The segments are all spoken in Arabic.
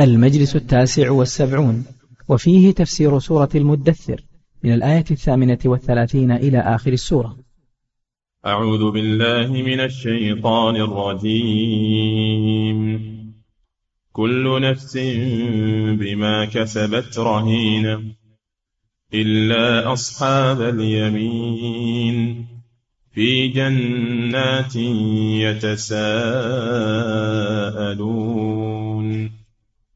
المجلس التاسع والسبعون وفيه تفسير سورة المدثر من الآية الثامنة والثلاثين إلى آخر السورة. أعوذ بالله من الشيطان الرجيم. كل نفس بما كسبت رهينة إلا أصحاب اليمين. في جنات يتساءلون.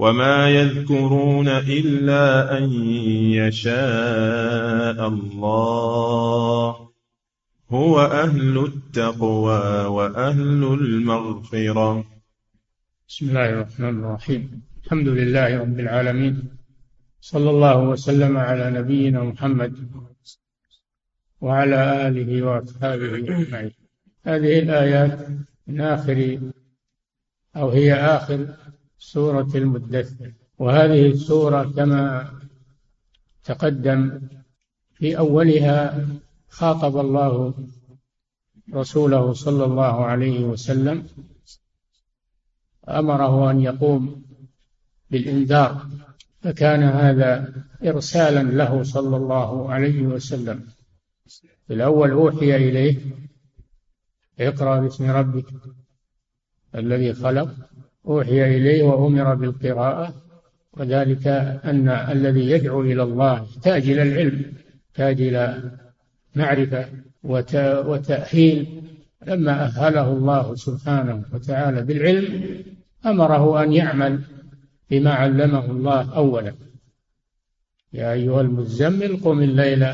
وما يذكرون إلا أن يشاء الله هو أهل التقوى وأهل المغفرة. بسم الله الرحمن الرحيم. الحمد لله رب العالمين. صلى الله وسلم على نبينا محمد وعلى آله وأصحابه أجمعين. هذه الآيات من آخر أو هي آخر سورة المدثر. وهذه السورة كما تقدم في أولها خاطب الله رسوله صلى الله عليه وسلم أمره أن يقوم بالإنذار فكان هذا إرسالا له صلى الله عليه وسلم. في الأول أوحي إليه اقرأ باسم ربك الذي خلق أوحي إليه وأمر بالقراءة وذلك أن الذي يدعو إلى الله يحتاج إلى العلم يحتاج إلى معرفة وتأهيل. لما أهله الله سبحانه وتعالى بالعلم أمره أن يعمل بما علمه الله أولا. يا أيها المزمل قم الليل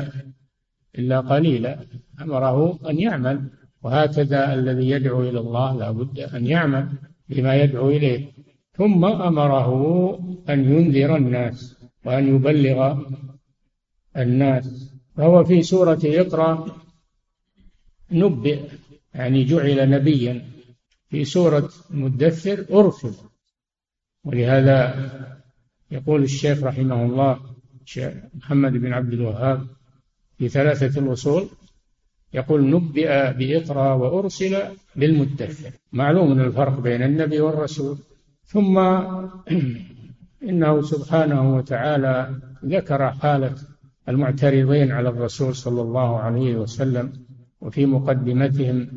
إلا قليلا. أمره أن يعمل وهكذا الذي يدعو إلى الله لا بد أن يعمل. بما يدعو إليه. ثم أمره أن ينذر الناس وأن يبلغ الناس. فهو في سورة إقرأ نبئ يعني جعل نبيا. في سورة المدثر أرسل. ولهذا يقول الشيخ رحمه الله محمد بن عبد الوهاب في ثلاثة الوصول يقول نبئ بإقرأ وأرسل بالمدثر معلوم الفرق بين النبي والرسول. ثم إنه سبحانه وتعالى ذكر حالة المعترضين على الرسول صلى الله عليه وسلم وفي مقدمتهم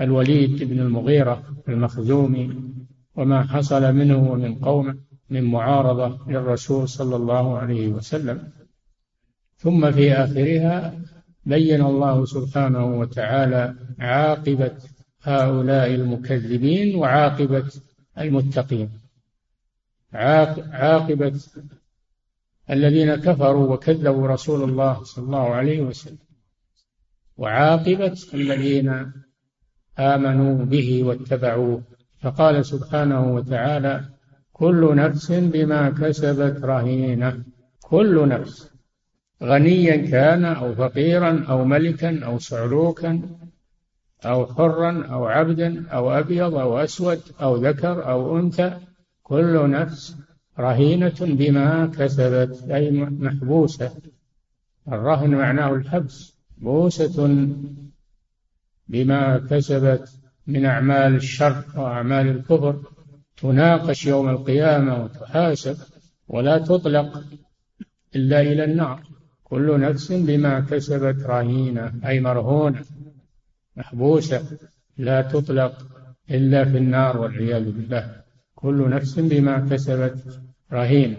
الوليد بن المغيرة المخزومي وما حصل منه ومن قومه من معارضة للرسول صلى الله عليه وسلم. ثم في آخرها بين الله سبحانه وتعالى عاقبة هؤلاء المكذبين وعاقبة المتقين. عاقبة الذين كفروا وكذبوا رسول الله صلى الله عليه وسلم. وعاقبة الذين آمنوا به واتبعوه. فقال سبحانه وتعالى كل نفس بما كسبت رهينة. كل نفس. غنيا كان أو فقيرا أو ملكا أو صعلوكا أو حرا أو عبدا أو أبيض أو أسود أو ذكر أو أنثى كل نفس رهينة بما كسبت أي محبوسة. الرهن معناه الحبس بوسة بما كسبت من أعمال الشر وأعمال الكفر. تناقش يوم القيامة وتحاسب ولا تطلق إلا إلى النار. كل نفس بما كسبت رهينة أي مرهونة محبوسة لا تطلق إلا في النار والعياذ بالله. كل نفس بما كسبت رهينة.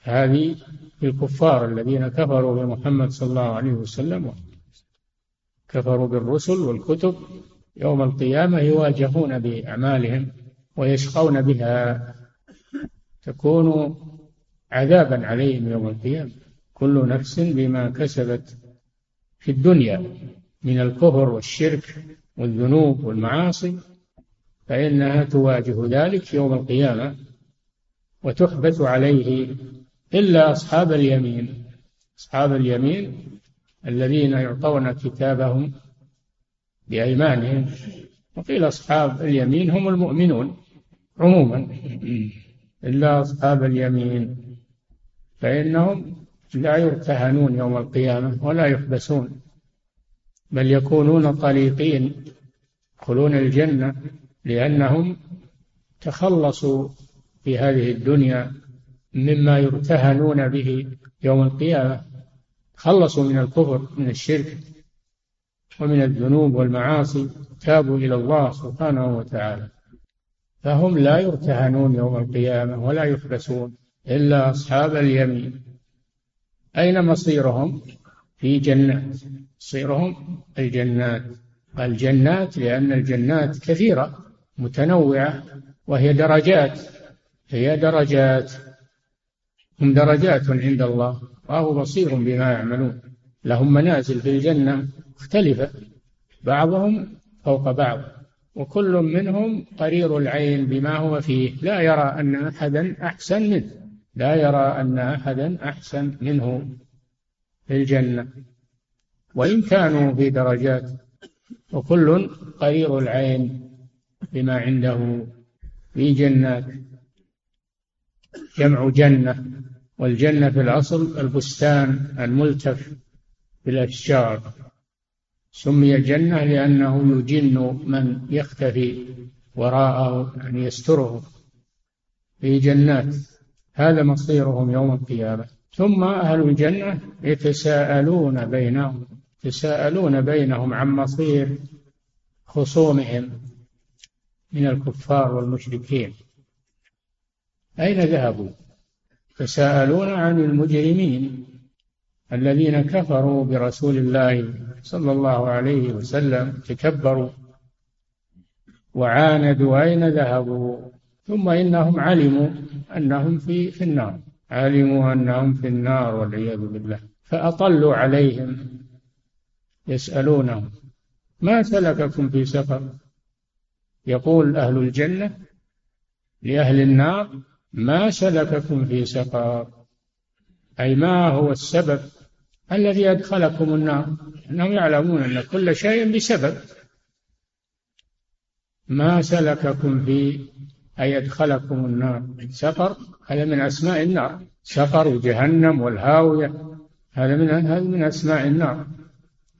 هذه الكفار الذين كفروا بمحمد صلى الله عليه وسلم كفروا بالرسل والكتب يوم القيامة يواجهون بأعمالهم ويشقون بها. تكون عذابا عليهم يوم القيامة. كل نفس بما كسبت في الدنيا من الكفر والشرك والذنوب والمعاصي فإنها تواجه ذلك يوم القيامة وتحبس عليه إلا أصحاب اليمين. أصحاب اليمين الذين يعطون كتابهم بأيمانهم وقيل أصحاب اليمين هم المؤمنون عموما إلا أصحاب اليمين فإنهم لا يرتهنون يوم القيامة ولا يحبسون بل يكونون طليقين يدخلون الجنة لأنهم تخلصوا في هذه الدنيا مما يرتهنون به يوم القيامة. خلصوا من الكفر من الشرك ومن الذنوب والمعاصي تابوا إلى الله سبحانه وتعالى. فهم لا يرتهنون يوم القيامة ولا يحبسون إلا أصحاب اليمين. أين مصيرهم؟ في جنات مصيرهم الجنات. الجنات لأن الجنات كثيرة متنوعة وهي درجات. هي درجات. هم درجات عند الله. وهو بصير بما يعملون. لهم منازل في الجنة مختلفة. بعضهم فوق بعض. وكل منهم قرير العين بما هو فيه. لا يرى أن أحدا أحسن منه. لا يرى أن أحدا أحسن منه في الجنة. وإن كانوا في درجات وكل قرير العين بما عنده في جنات. جمع جنة والجنة في الأصل البستان الملتف بالأشجار. سمي جنة لأنه يجن من يختفي وراءه يعني يستره في جنات. هذا مصيرهم يوم القيامة. ثم أهل الجنة يتساءلون بينهم يتساءلون بينهم عن مصير خصومهم من الكفار والمشركين. أين ذهبوا؟ يتساءلون عن المجرمين الذين كفروا برسول الله صلى الله عليه وسلم تكبروا وعاندوا. أين ذهبوا؟ ثم إنهم علموا أنهم في في النار. علموا أنهم في النار والعياذ بالله. فأطلوا عليهم يسألونهم ما سلككم في سفر؟ يقول أهل الجنة لأهل النار ما سلككم في سقر أي ما هو السبب الذي أدخلكم النار؟ أنهم يعلمون أن كل شيء بسبب. ما سلككم في أي أدخلكم النار سقر هذا من أسماء النار. سقر وجهنم والهاوية. هذا من هذا من أسماء النار.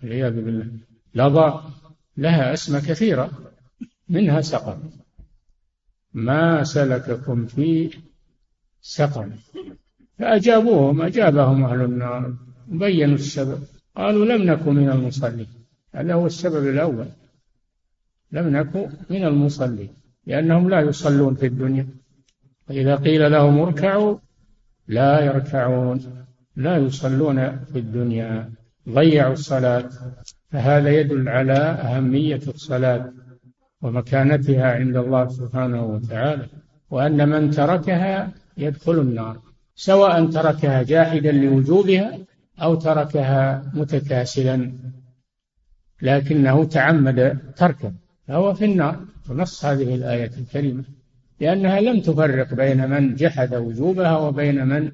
والعياذ بالله. لظى. لها أسماء كثيرة. منها سقر ما سلككم في سقر فأجابوهم. أجابهم أهل النار. بينوا السبب. قالوا لم نكن من المصلين. هذا هو السبب الأول. لم نكن من المصلين. لأنهم لا يصلون في الدنيا. وإذا قيل لهم اركعوا لا يركعون لا يصلون في الدنيا. ضيعوا الصلاة. فهذا يدل على أهمية الصلاة ومكانتها عند الله سبحانه وتعالى. وأن من تركها يدخل النار. سواء تركها جاحدا لوجوبها أو تركها متكاسلا. لكنه تعمد تركه فهو في النار. ونص هذه الآية الكريمة لأنها لم تفرق بين من جحد وجوبها وبين من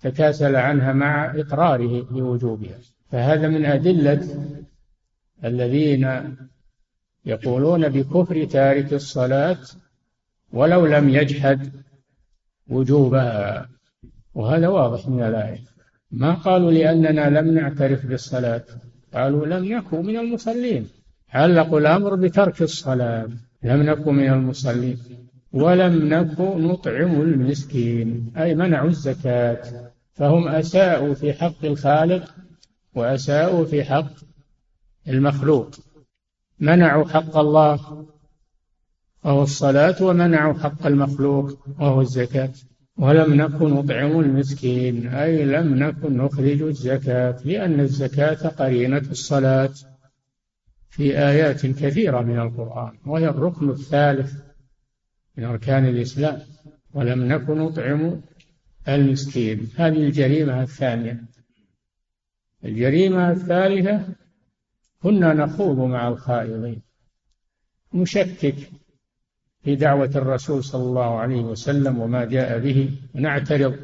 تكاسل عنها مع إقراره بوجوبها فهذا من أدلة الذين يقولون بكفر تارك الصلاة ولو لم يجحد وجوبها. وهذا واضح من الآية. ما قالوا لأننا لم نعترف بالصلاة؟ قالوا لم نكن من المصلين. علقوا الأمر بترك الصلاة. لم نكن من المصلين. ولم نكن نطعم المسكين. أي منعوا الزكاة. فهم أساءوا في حق الخالق وأساءوا في حق المخلوق. منعوا حق الله وهو الصلاة ومنعوا حق المخلوق وهو الزكاة. ولم نكن نطعم المسكين. أي لم نكن نخرج الزكاة لأن الزكاة قرينة الصلاة. في آيات كثيرة من القرآن وهي الركن الثالث من أركان الإسلام ولم نكن نطعم المسكين. هذه الجريمة الثانية. الجريمة الثالثة كنا نخوض مع الخائضين. نشكك في دعوة الرسول صلى الله عليه وسلم وما جاء به ونعترض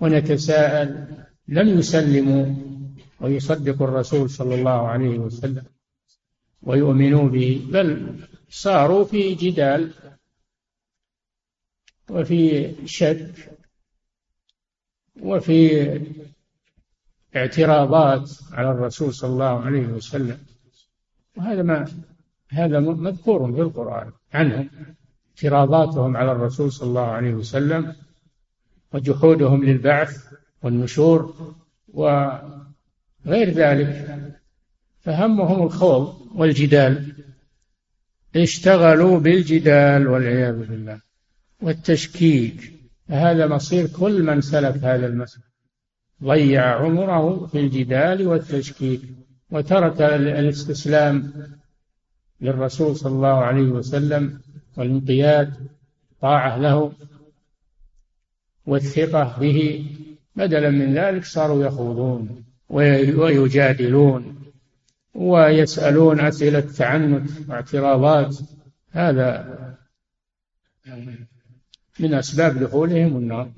ونتساءل لم يسلموا ويصدقوا الرسول صلى الله عليه وسلم. ويؤمنوا به بل صاروا في جدال وفي شك وفي اعتراضات على الرسول صلى الله عليه وسلم. وهذا ما هذا مذكور في القرآن عنهم. اعتراضاتهم على الرسول صلى الله عليه وسلم وجحودهم للبعث والنشور وغير ذلك. فهمهم الخوض والجدال. اشتغلوا بالجدال والعياذ بالله. والتشكيك. فهذا مصير كل من سلك هذا المسلك ضيع عمره في الجدال والتشكيك. وترك الاستسلام للرسول صلى الله عليه وسلم والانقياد طاعة له والثقة به. بدلا من ذلك صاروا يخوضون ويجادلون. ويسألون أسئلة تعنت واعتراضات. هذا من أسباب دخولهم النار.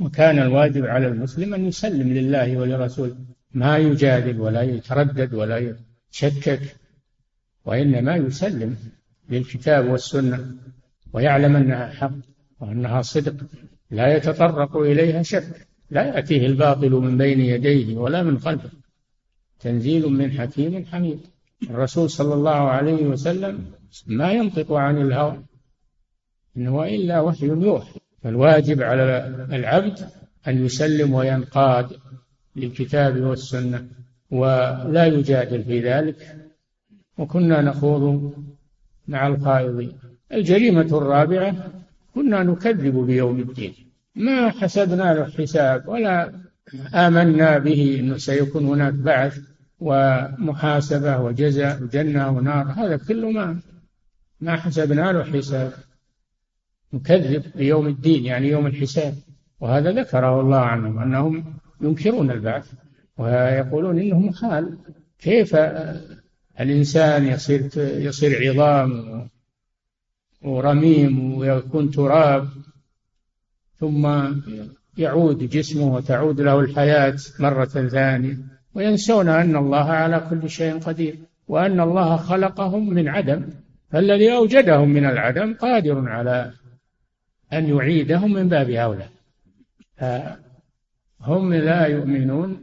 وكان الواجب على المسلم أن يسلم لله ولرسوله. ما يجادل ولا يتردد ولا يشكك وإنما يسلم للكتاب والسنة ويعلم أنها حق وأنها صدق لا يتطرق إليها شك لا يأتيه الباطل من بين يديه ولا من خلفه. تنزيل من حكيم حميد. الرسول صلى الله عليه وسلم ما ينطق عن الهوى إن هو إلا وحي يوحي. فالواجب على العبد أن يسلم وينقاد للكتاب والسنة ولا يجادل في ذلك. وكنا نخوض مع الخائضين الجريمة الرابعة كنا نكذب بيوم الدين. ما حسبنا له حساب ولا آمنا به أنه سيكون هناك بعث. ومحاسبة وجزاء وجنة ونار هذا كله ما ما حسبنا له حساب. نكذب بيوم الدين يعني يوم الحساب. وهذا ذكره الله عنهم أنهم ينكرون البعث ويقولون إنه محال كيف الإنسان يصير يصير عظام ورميم ويكون تراب ثم يعود جسمه وتعود له الحياة مرة ثانية؟ وينسون أن الله على كل شيء قدير وأن الله خلقهم من عدم فالذي أوجدهم من العدم قادر على أن يعيدهم من باب أولى. هم لا يؤمنون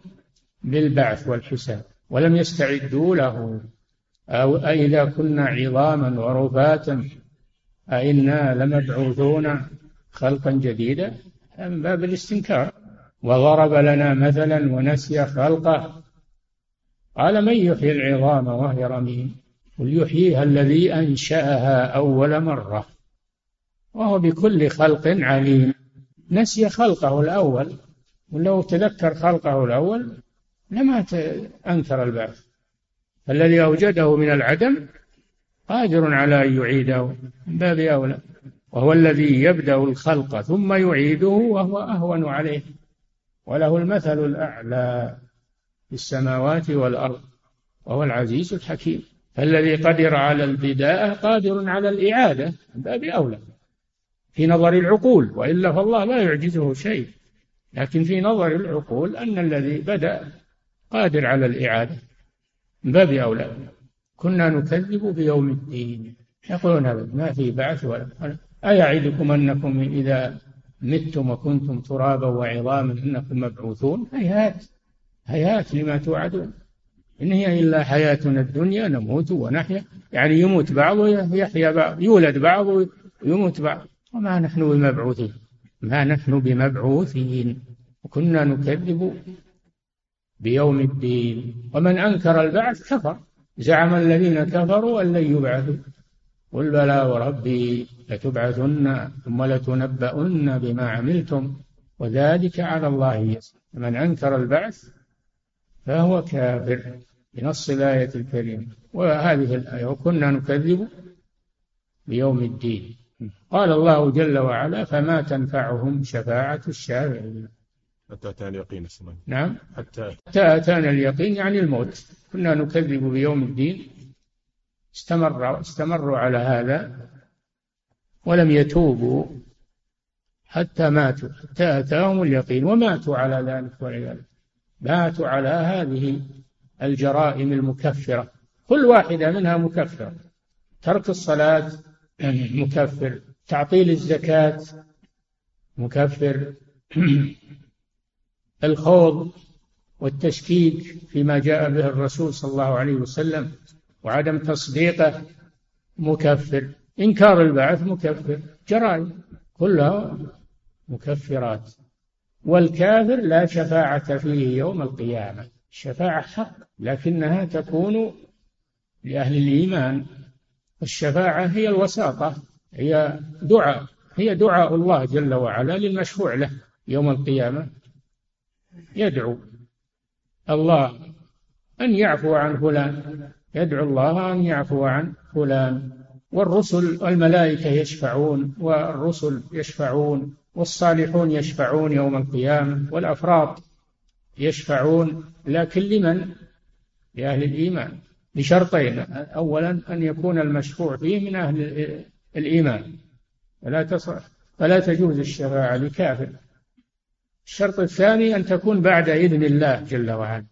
بالبعث والحساب ولم يستعدوا له. أو أئذا كنا عظاما ورفاتا أئنا لمبعوثون خلقا جديدا من باب الاستنكار. وضرب لنا مثلا ونسي خلقه. قال من يحيي العظام وهي رميم؟ قل يحييها الذي أنشأها أول مرة. وهو بكل خلق عليم. نسي خلقه الأول. ولو تذكر خلقه الأول لما أنكر البعث. الذي أوجده من العدم قادر على أن يعيده من باب أولى. وهو الذي يبدأ الخلق ثم يعيده وهو أهون عليه. وله المثل الأعلى في السماوات والأرض وهو العزيز الحكيم. فالذي قدر على البداءة قادر على الإعادة من باب أولى. في نظر العقول وإلا فالله لا يعجزه شيء. لكن في نظر العقول أن الذي بدأ قادر على الإعادة من باب أولى. كنا نكذب بيوم الدين. يقولون ما في بعث ولا أيعدكم أنكم إذا متم وكنتم ترابا وعظاما أنكم مبعوثون. هيهات هيهات لما توعدون. إن هي إلا حياتنا الدنيا نموت ونحيا. يعني يموت بعض ويحيا بعض يولد بعض ويموت بعض. وما نحن بمبعوثين. ما نحن بمبعوثين. وكنا نكذب بيوم الدين. ومن أنكر البعث كفر. زعم الذين كفروا أن لن يبعثوا. قل بلى وربي. لتبعثن ثم لتنبؤن بما عملتم وذلك على الله يسير. من أنكر البعث فهو كافر بنص الآية الكريمة. وهذه الآية وكنا نكذب بيوم الدين. قال الله جل وعلا فما تنفعهم شفاعة الشافعين. حتى أتانا اليقين نعم. حتى حتى أتانا اليقين يعني الموت. كنا نكذب بيوم الدين. استمر استمروا على هذا. ولم يتوبوا حتى ماتوا حتى أتاهم اليقين وماتوا على ذلك والعياذ ماتوا على هذه الجرائم المكفرة. كل واحدة منها مكفرة. ترك الصلاة مكفر. تعطيل الزكاة مكفر. الخوض والتشكيك فيما جاء به الرسول صلى الله عليه وسلم وعدم تصديقه مكفر. إنكار البعث مكفر. جرائم كلها مكفرات. والكافر لا شفاعة فيه يوم القيامة. الشفاعة حق لكنها تكون لأهل الإيمان. الشفاعة هي الوساطة هي دعاء هي دعاء الله جل وعلا للمشفوع له يوم القيامة. يدعو الله أن يعفو عن فلان يدعو الله أن يعفو عن فلان. والرسل والملائكة يشفعون والرسل يشفعون والصالحون يشفعون يوم القيامة والأفراد يشفعون لكن لمن؟ لأهل الإيمان. بشرطين. أولا أن يكون المشفوع فيه من أهل الإيمان. فلا تصح فلا تجوز الشفاعة لكافر. الشرط الثاني أن تكون بعد إذن الله جل وعلا.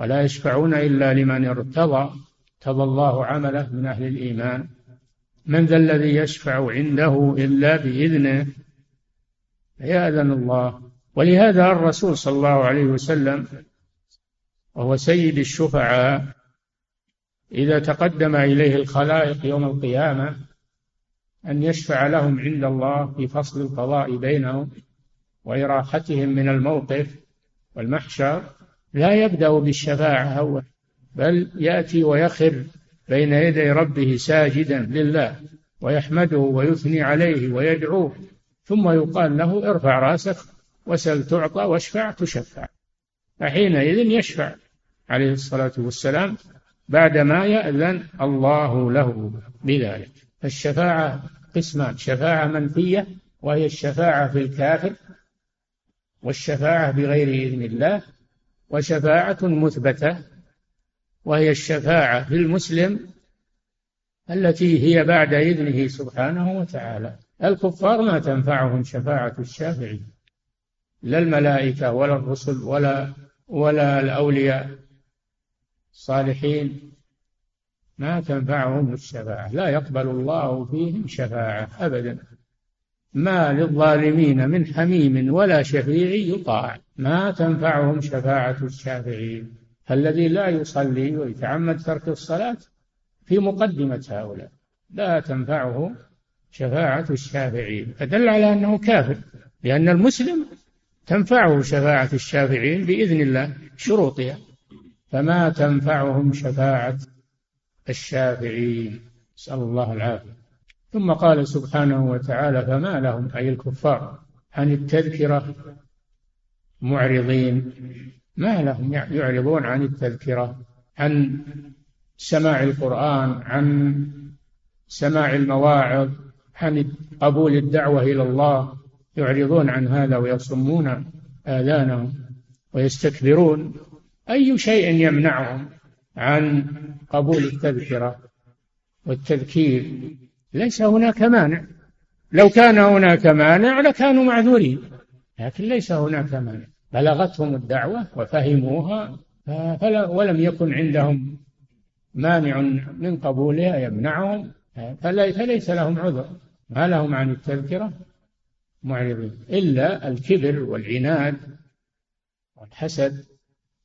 ولا يشفعون إلا لمن ارتضى ارتضى الله عمله من أهل الإيمان. من ذا الذي يشفع عنده إلا بإذنه. يأذن الله. ولهذا الرسول صلى الله عليه وسلم وهو سيد الشفعاء إذا تقدم إليه الخلائق يوم القيامة أن يشفع لهم عند الله في فصل القضاء بينهم وإراحتهم من الموقف والمحشر. لا يبدأ بالشفاعة أول بل يأتي ويخر بين يدي ربه ساجدا لله ويحمده ويثني عليه ويدعوه ثم يقال له ارفع رأسك وسل تعطى واشفع تشفع. فحينئذ يشفع عليه الصلاة والسلام بعدما يأذن الله له بذلك. فالشفاعة قسمان شفاعة منفية وهي الشفاعة في الكافر والشفاعة بغير إذن الله وشفاعة مثبتة وهي الشفاعة في المسلم التي هي بعد إذنه سبحانه وتعالى. الكفار ما تنفعهم شفاعة الشافعي لا الملائكة ولا الرسل ولا ولا الأولياء الصالحين. ما تنفعهم الشفاعة لا يقبل الله فيهم شفاعة أبدا. ما للظالمين من حميم ولا شفيع يطاع ما تنفعهم شفاعة الشافعين فالذي لا يصلي ويتعمد ترك الصلاة في مقدمة هؤلاء. لا تنفعه شفاعة الشافعين. فدل على أنه كافر لأن المسلم تنفعه شفاعة الشافعين بإذن الله شروطها. فما تنفعهم شفاعة الشافعين؟ نسأل الله العافية. ثم قال سبحانه وتعالى فما لهم أي الكفار عن التذكرة معرضين. ما لهم يعرضون عن التذكرة عن سماع القرآن عن سماع المواعظ عن قبول الدعوة إلى الله يعرضون عن هذا ويصمون آذانهم ويستكبرون. أي شيء يمنعهم عن قبول التذكرة والتذكير؟ ليس هناك مانع. لو كان هناك مانع لكانوا معذورين لكن ليس هناك مانع. بلغتهم الدعوة وفهموها فلا ولم يكن عندهم مانع من قبولها يمنعهم فليس لهم عذر ما لهم عن التذكرة معرضين. إلا الكبر والعناد والحسد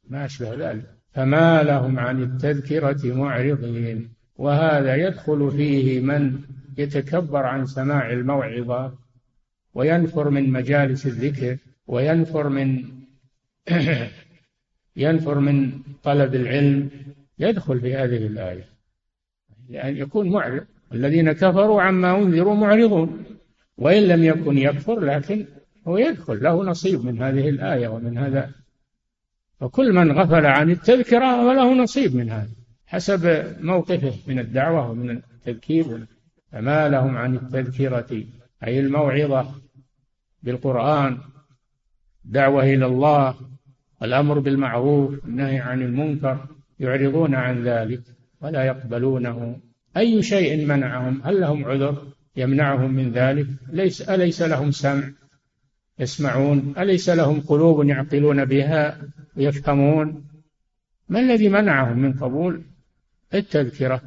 ما أشبه ذلك. فما لهم عن التذكرة معرضين. وهذا يدخل فيه من يتكبر عن سماع الموعظة وينفر من مجالس الذكر. وينفر من ينفر من طلب العلم يدخل في هذه الآية. لأن يكون معرض. الذين كفروا عما أنذروا معرضون. وإن لم يكن يكفر لكن هو يدخل. له نصيب من هذه الآية ومن هذا. فكل من غفل عن التذكرة فله نصيب من هذا. حسب موقفه من الدعوة ومن التذكير. فما لهم عن التذكرة أي الموعظة بالقرآن. دعوة إلى الله الأمر بالمعروف النهي عن المنكر يعرضون عن ذلك ولا يقبلونه. أي شيء منعهم؟ هل لهم عذر يمنعهم من ذلك؟ ليس أليس لهم سمع يسمعون؟ أليس لهم قلوب يعقلون بها ويفهمون؟ ما الذي منعهم من قبول؟ التذكرة.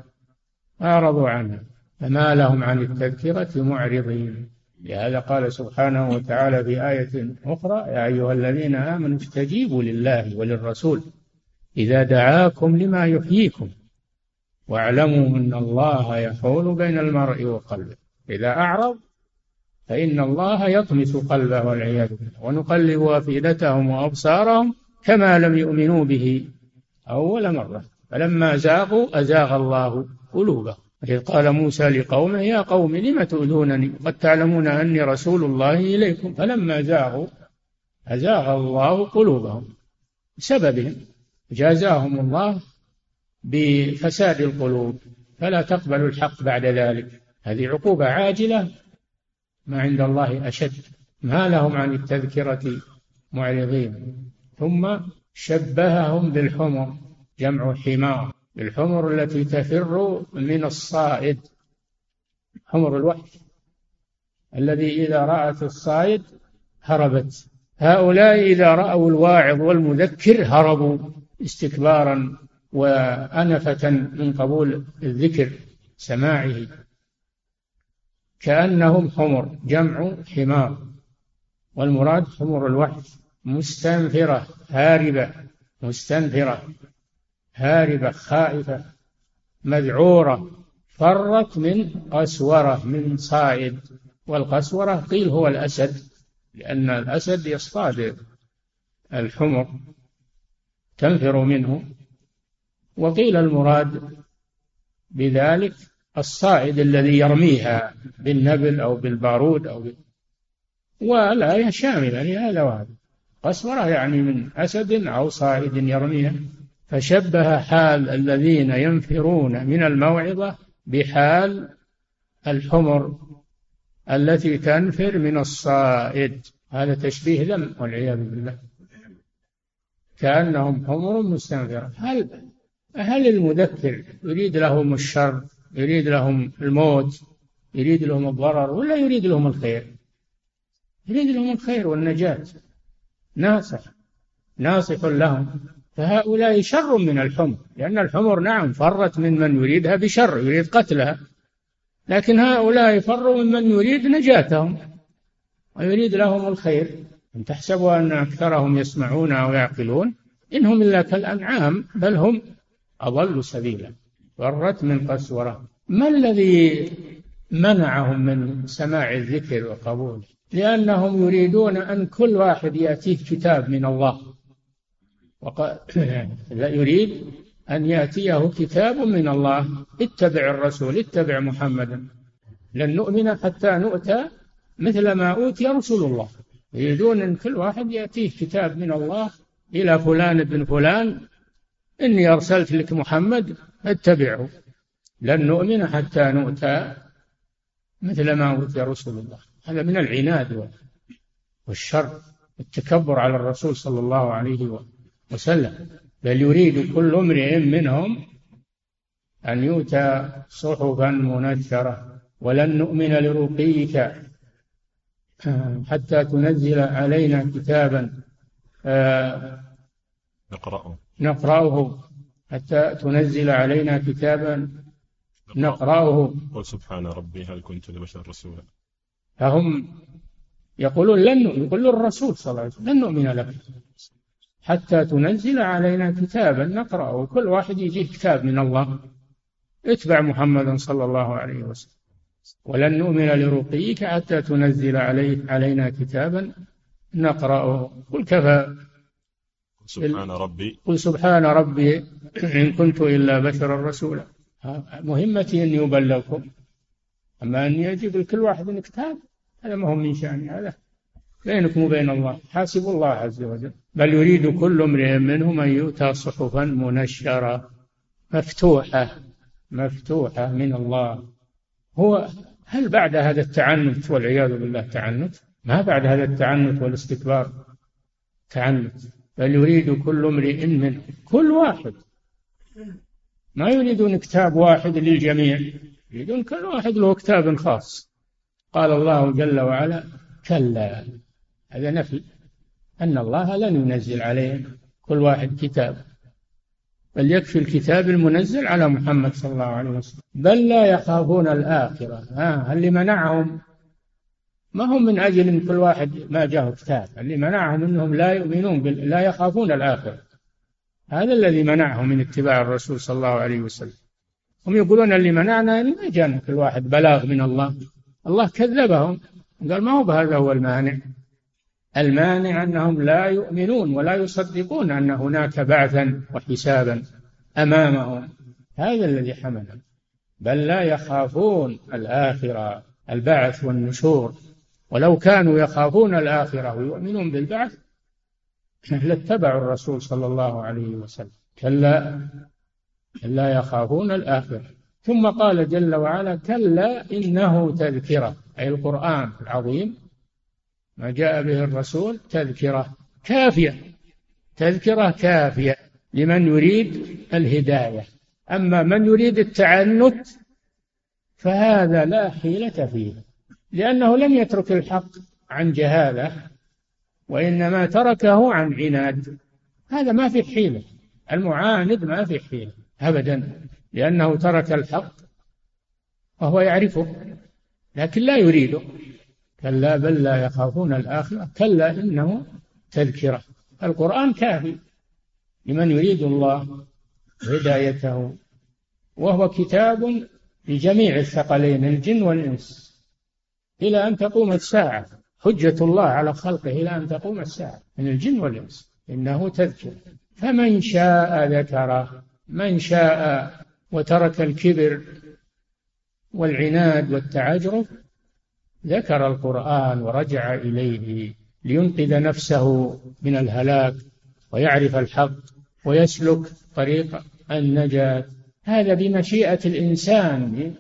أعرضوا عنها. فما لهم عن التذكرة معرضين. لهذا قال سبحانه وتعالى في آية أخرى يا أيها الذين آمنوا استجيبوا لله وللرسول إذا دعاكم لما يحييكم واعلموا أن الله يحول بين المرء وقلبه. إذا أعرض فإن الله يطمس قلبه والعياذ بالله ونقلب أفئدتهم وأبصارهم كما لم يؤمنوا به أول مرة. فلما زاغوا أزاغ الله قلوبهم. إذ قال موسى لقومه يا قوم لم تؤذونني؟ قد تعلمون أني رسول الله إليكم. فلما زاغوا أزاغ الله قلوبهم بسببهم. جازاهم الله بفساد القلوب. فلا تقبل الحق بعد ذلك. هذه عقوبة عاجلة. ما عند الله أشد. ما لهم عن التذكرة معرضين. ثم شبههم بالحمر جمع حمار. الحمر التي تفر من الصائد. حمر الوحش الذي إذا رأت الصائد هربت. هؤلاء إذا رأوا الواعظ والمذكر هربوا استكبارا وأنفة من قبول الذكر سماعه. كأنهم حمر جمع حمار. والمراد حمر الوحش مستنفرة هاربة مستنفرة. هاربة خائفة مذعورة فرت من قسورة من صائد. والقسورة قيل هو الأسد لأن الأسد يصطاد الحمر تنفر منه. وقيل المراد بذلك الصائد الذي يرميها بالنبل أو بالبارود أو ب... والآية شاملة لهذا وهذا قسورة يعني من أسد أو صائد يرميها. فشبه حال الذين ينفرون من الموعظة بحال الحمر التي تنفر من الصائد. هذا تشبيه ذم والعياذ بالله. كأنهم حمر مستنفرة. هل هل المذكر يريد لهم الشر يريد لهم الموت يريد لهم الضرر ولا يريد لهم الخير؟ يريد لهم الخير والنجاة. ناصح. ناصح لهم. فهؤلاء شر من الحمر لأن الحمر نعم فرت من من يريدها بشر يريد قتلها لكن هؤلاء فروا من من يريد نجاتهم ويريد لهم الخير. أن تحسبوا أن أكثرهم يسمعون أو يعقلون؟ إنهم إلا كالأنعام بل هم أضل سبيلا. فرت من قسورة. ما الذي منعهم من سماع الذكر وقبوله لأنهم يريدون أن كل واحد يأتيه كتاب من الله. وقال يريد أن يأتيه كتاب من الله اتبع الرسول اتبع محمدا لن نؤمن حتى نؤتى مثل ما أوتي رسول الله. يريدون أن كل واحد يأتيه كتاب من الله إلى فلان بن فلان إني أرسلت لك محمد اتبعه. لن نؤمن حتى نؤتى مثل ما أوتي رسول الله. هذا من العناد والشر التكبر على الرسول صلى الله عليه وسلم. بل يريد كل امرئ منهم أن يؤتى صحفا منشرة. ولن نؤمن لرقيك. حتى تنزل علينا كتابا آه، نقرأه. نقرأه. حتى تنزل علينا كتابا نقرأه. قل سبحان ربي هل كنت لبشر رسولا؟ فهم يقولون لن يقول الرسول صلى الله عليه وسلم لن نؤمن لك. حتى تنزل علينا كتابا نقرأه. كل واحد يجيه كتاب من الله. اتبع محمدا صلى الله عليه وسلم. ولن نؤمن لرقيك حتى تنزل علي علينا كتابا نقرأه. قل كفى. سبحان ربي. قل سبحان ربي. إن كنت إلا بشرا رسولا. مهمتي أني أبلغكم. أما أني أجيب لكل واحد كتاب هذا ما هو من شأني هذا بينكم وبين الله. حاسبوا الله عز وجل. بل يريد كل امرئ منهم أن يؤتى صحفا منشرة مفتوحة مفتوحة من الله. هو هل بعد هذا التعنت والعياذ بالله تعنت؟ ما بعد هذا التعنت والاستكبار تعنت. بل يريد كل امرئ منهم كل واحد. ما يريدون كتاب واحد للجميع يريدون كل واحد له كتاب خاص. قال الله جل وعلا كلا. هذا نفي. أن الله لن ينزل عليهم كل واحد كتاب. بل يكفي الكتاب المنزل على محمد صلى الله عليه وسلم. بل لا يخافون الآخرة. ها اللي منعهم. ما هم من أجل أن كل واحد ما جاءه كتاب. اللي منعهم أنهم لا يؤمنون بال... لا يخافون الآخرة. هذا الذي منعهم من اتباع الرسول صلى الله عليه وسلم. هم يقولون اللي منعنا أن ما جانا كل واحد بلاغ من الله. الله كذبهم. قال ما هو بهذا هو المانع؟ المانع أنهم لا يؤمنون ولا يصدقون أن هناك بعثا وحسابا أمامهم. هذا الذي حملهم بل لا يخافون الآخرة البعث والنشور. ولو كانوا يخافون الآخرة ويؤمنون بالبعث لاتبعوا الرسول صلى الله عليه وسلم. كلا كلا يخافون الآخرة. ثم قال جل وعلا كلا إنه تذكرة أي القرآن العظيم. ما جاء به الرسول تذكرة كافية تذكرة كافية لمن يريد الهداية. أما من يريد التعنت فهذا لا حيلة فيه لأنه لم يترك الحق عن جهالة وإنما تركه عن عناد. هذا ما في حيلة المعاند ما في حيلة أبدا لأنه ترك الحق وهو يعرفه لكن لا يريده. كلا بل لا يخافون الآخرة كلا إنه تذكرة. القرآن كافي لمن يريد الله هدايته وهو كتاب لجميع الثقلين الجن والإنس. إلى أن تقوم الساعة حجة الله على خلقه إلى أن تقوم الساعة من الجن والإنس. إنه تذكر فمن شاء ذكره من شاء وترك الكبر والعناد والتعجرف ذكر القرآن ورجع إليه لينقذ نفسه من الهلاك ويعرف الحق ويسلك طريق النجاة. هذا بمشيئة الإنسان.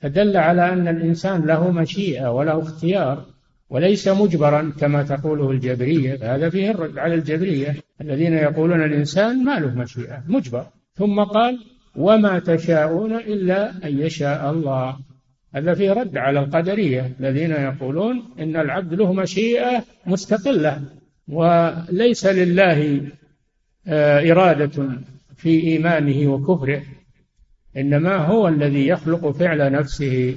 فدل على أن الإنسان له مشيئة وله اختيار وليس مجبرا كما تقوله الجبرية. هذا فيه الرد على الجبرية. الذين يقولون الإنسان ما له مشيئة مجبر. ثم قال وما تشاءون إلا أن يشاء الله. هذا فيه رد على القدرية الذين يقولون إن العبد له مشيئة مستقلة وليس لله آه، إرادة في إيمانه وكفره إنما هو الذي يخلق فعل نفسه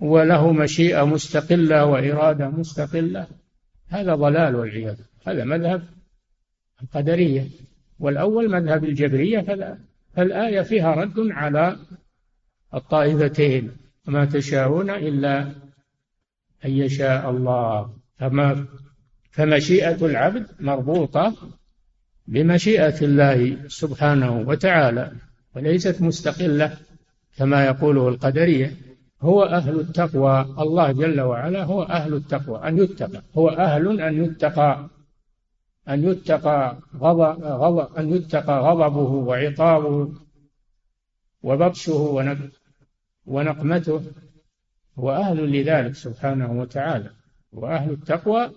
وله مشيئة مستقلة وإرادة مستقلة. هذا ضلال والعياذ هذا مذهب القدرية. والأول مذهب الجبرية فالآية فيها رد على الطائفتين. وما تشاءون إلا أن يشاء الله. فما فمشيئة العبد مربوطة بمشيئة الله سبحانه وتعالى وليست مستقلة كما يقوله القدرية. هو أهل التقوى الله جل وعلا هو أهل التقوى أن يتقى. هو أهل أن يتقى أن يتقى غضب, غضب أن يتقى غضبه وعقابه وبطشه ونقمته هو أهل لذلك سبحانه وتعالى وأهل التقوى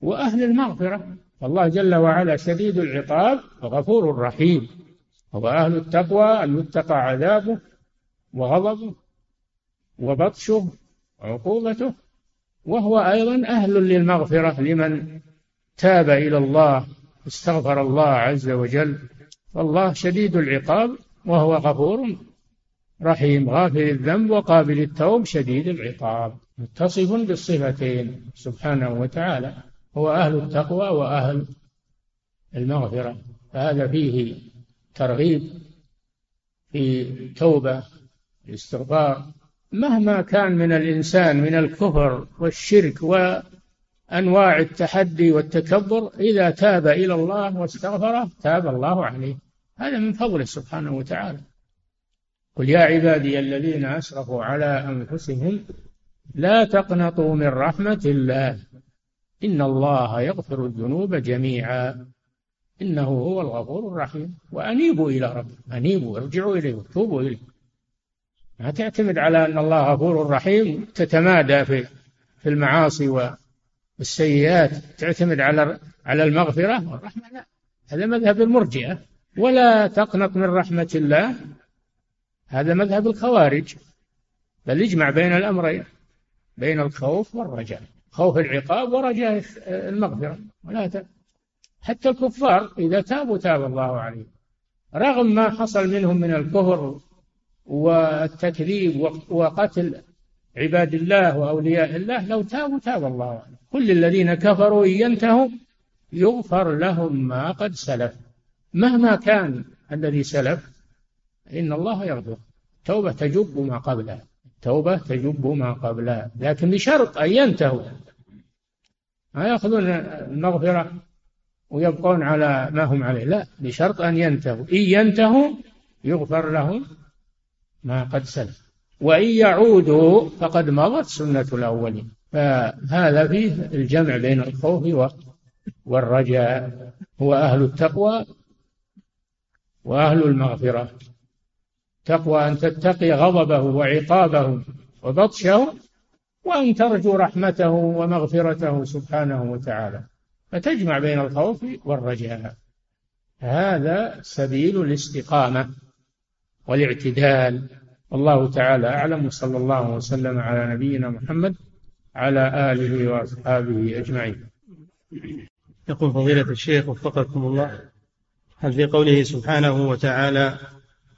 وأهل المغفرة. الله جل وعلا شديد العقاب وغفور رحيم. هو أهل التقوى أن يتقى عذابه وغضبه وبطشه وعقوبته. وهو أيضا أهل للمغفرة لمن تاب إلى الله استغفر الله عز وجل. فالله شديد العقاب وهو غفور رحيم غافر الذنب وقابل التوب شديد العقاب. متصف بالصفتين. سبحانه وتعالى هو أهل التقوى وأهل المغفرة. فهذا فيه ترغيب في توبة الاستغفار. مهما كان من الإنسان من الكفر والشرك وأنواع التحدي والتكبر إذا تاب إلى الله واستغفر تاب الله عليه. هذا من فضله سبحانه وتعالى. قل يا عبادي الذين أسرفوا على أنفسهم لا تقنطوا من رحمة الله. إن الله يغفر الذنوب جميعا. إنه هو الغفور الرحيم. وأنيبوا إلى ربكم. أنيبوا ارجعوا إليه وتوبوا إليه. ما تعتمد على أن الله غفور رحيم. تتمادى في في المعاصي والسيئات. تعتمد على على المغفرة والرحمة. لا هذا مذهب المرجئة. ولا تقنط من رحمة الله. هذا مذهب الخوارج. بل يجمع بين الأمرين بين الخوف والرجاء. خوف العقاب ورجاء المغفرة. ولا ت... حتى الكفار إذا تابوا تاب الله عليهم. رغم ما حصل منهم من الكفر والتكذيب وقتل عباد الله وأولياء الله لو تابوا تاب الله عليهم. كل الذين كفروا إن ينتهوا يغفر لهم ما قد سلف. مهما كان الذي سلف إن الله يغفر. توبة تجب ما قبلها. توبة تجب ما قبلها. لكن بشرط أن ينتهوا. ما يأخذون المغفرة ويبقون على ما هم عليه. لا بشرط أن ينتهوا. إن ينتهوا يغفر لهم ما قد سلف. وإن يعودوا فقد مضت سنة الأولين. فهذا فيه الجمع بين الخوف والرجاء. هو أهل التقوى وأهل المغفرة. تقوى أن تتقي غضبه وعقابه وبطشه وأن ترجو رحمته ومغفرته سبحانه وتعالى. فتجمع بين الخوف والرجاء. هذا سبيل الاستقامة والاعتدال. والله تعالى أعلم. وصلى الله وسلم على نبينا محمد على آله وأصحابه أجمعين. يقول فضيلة الشيخ وفقكم الله هل في قوله سبحانه وتعالى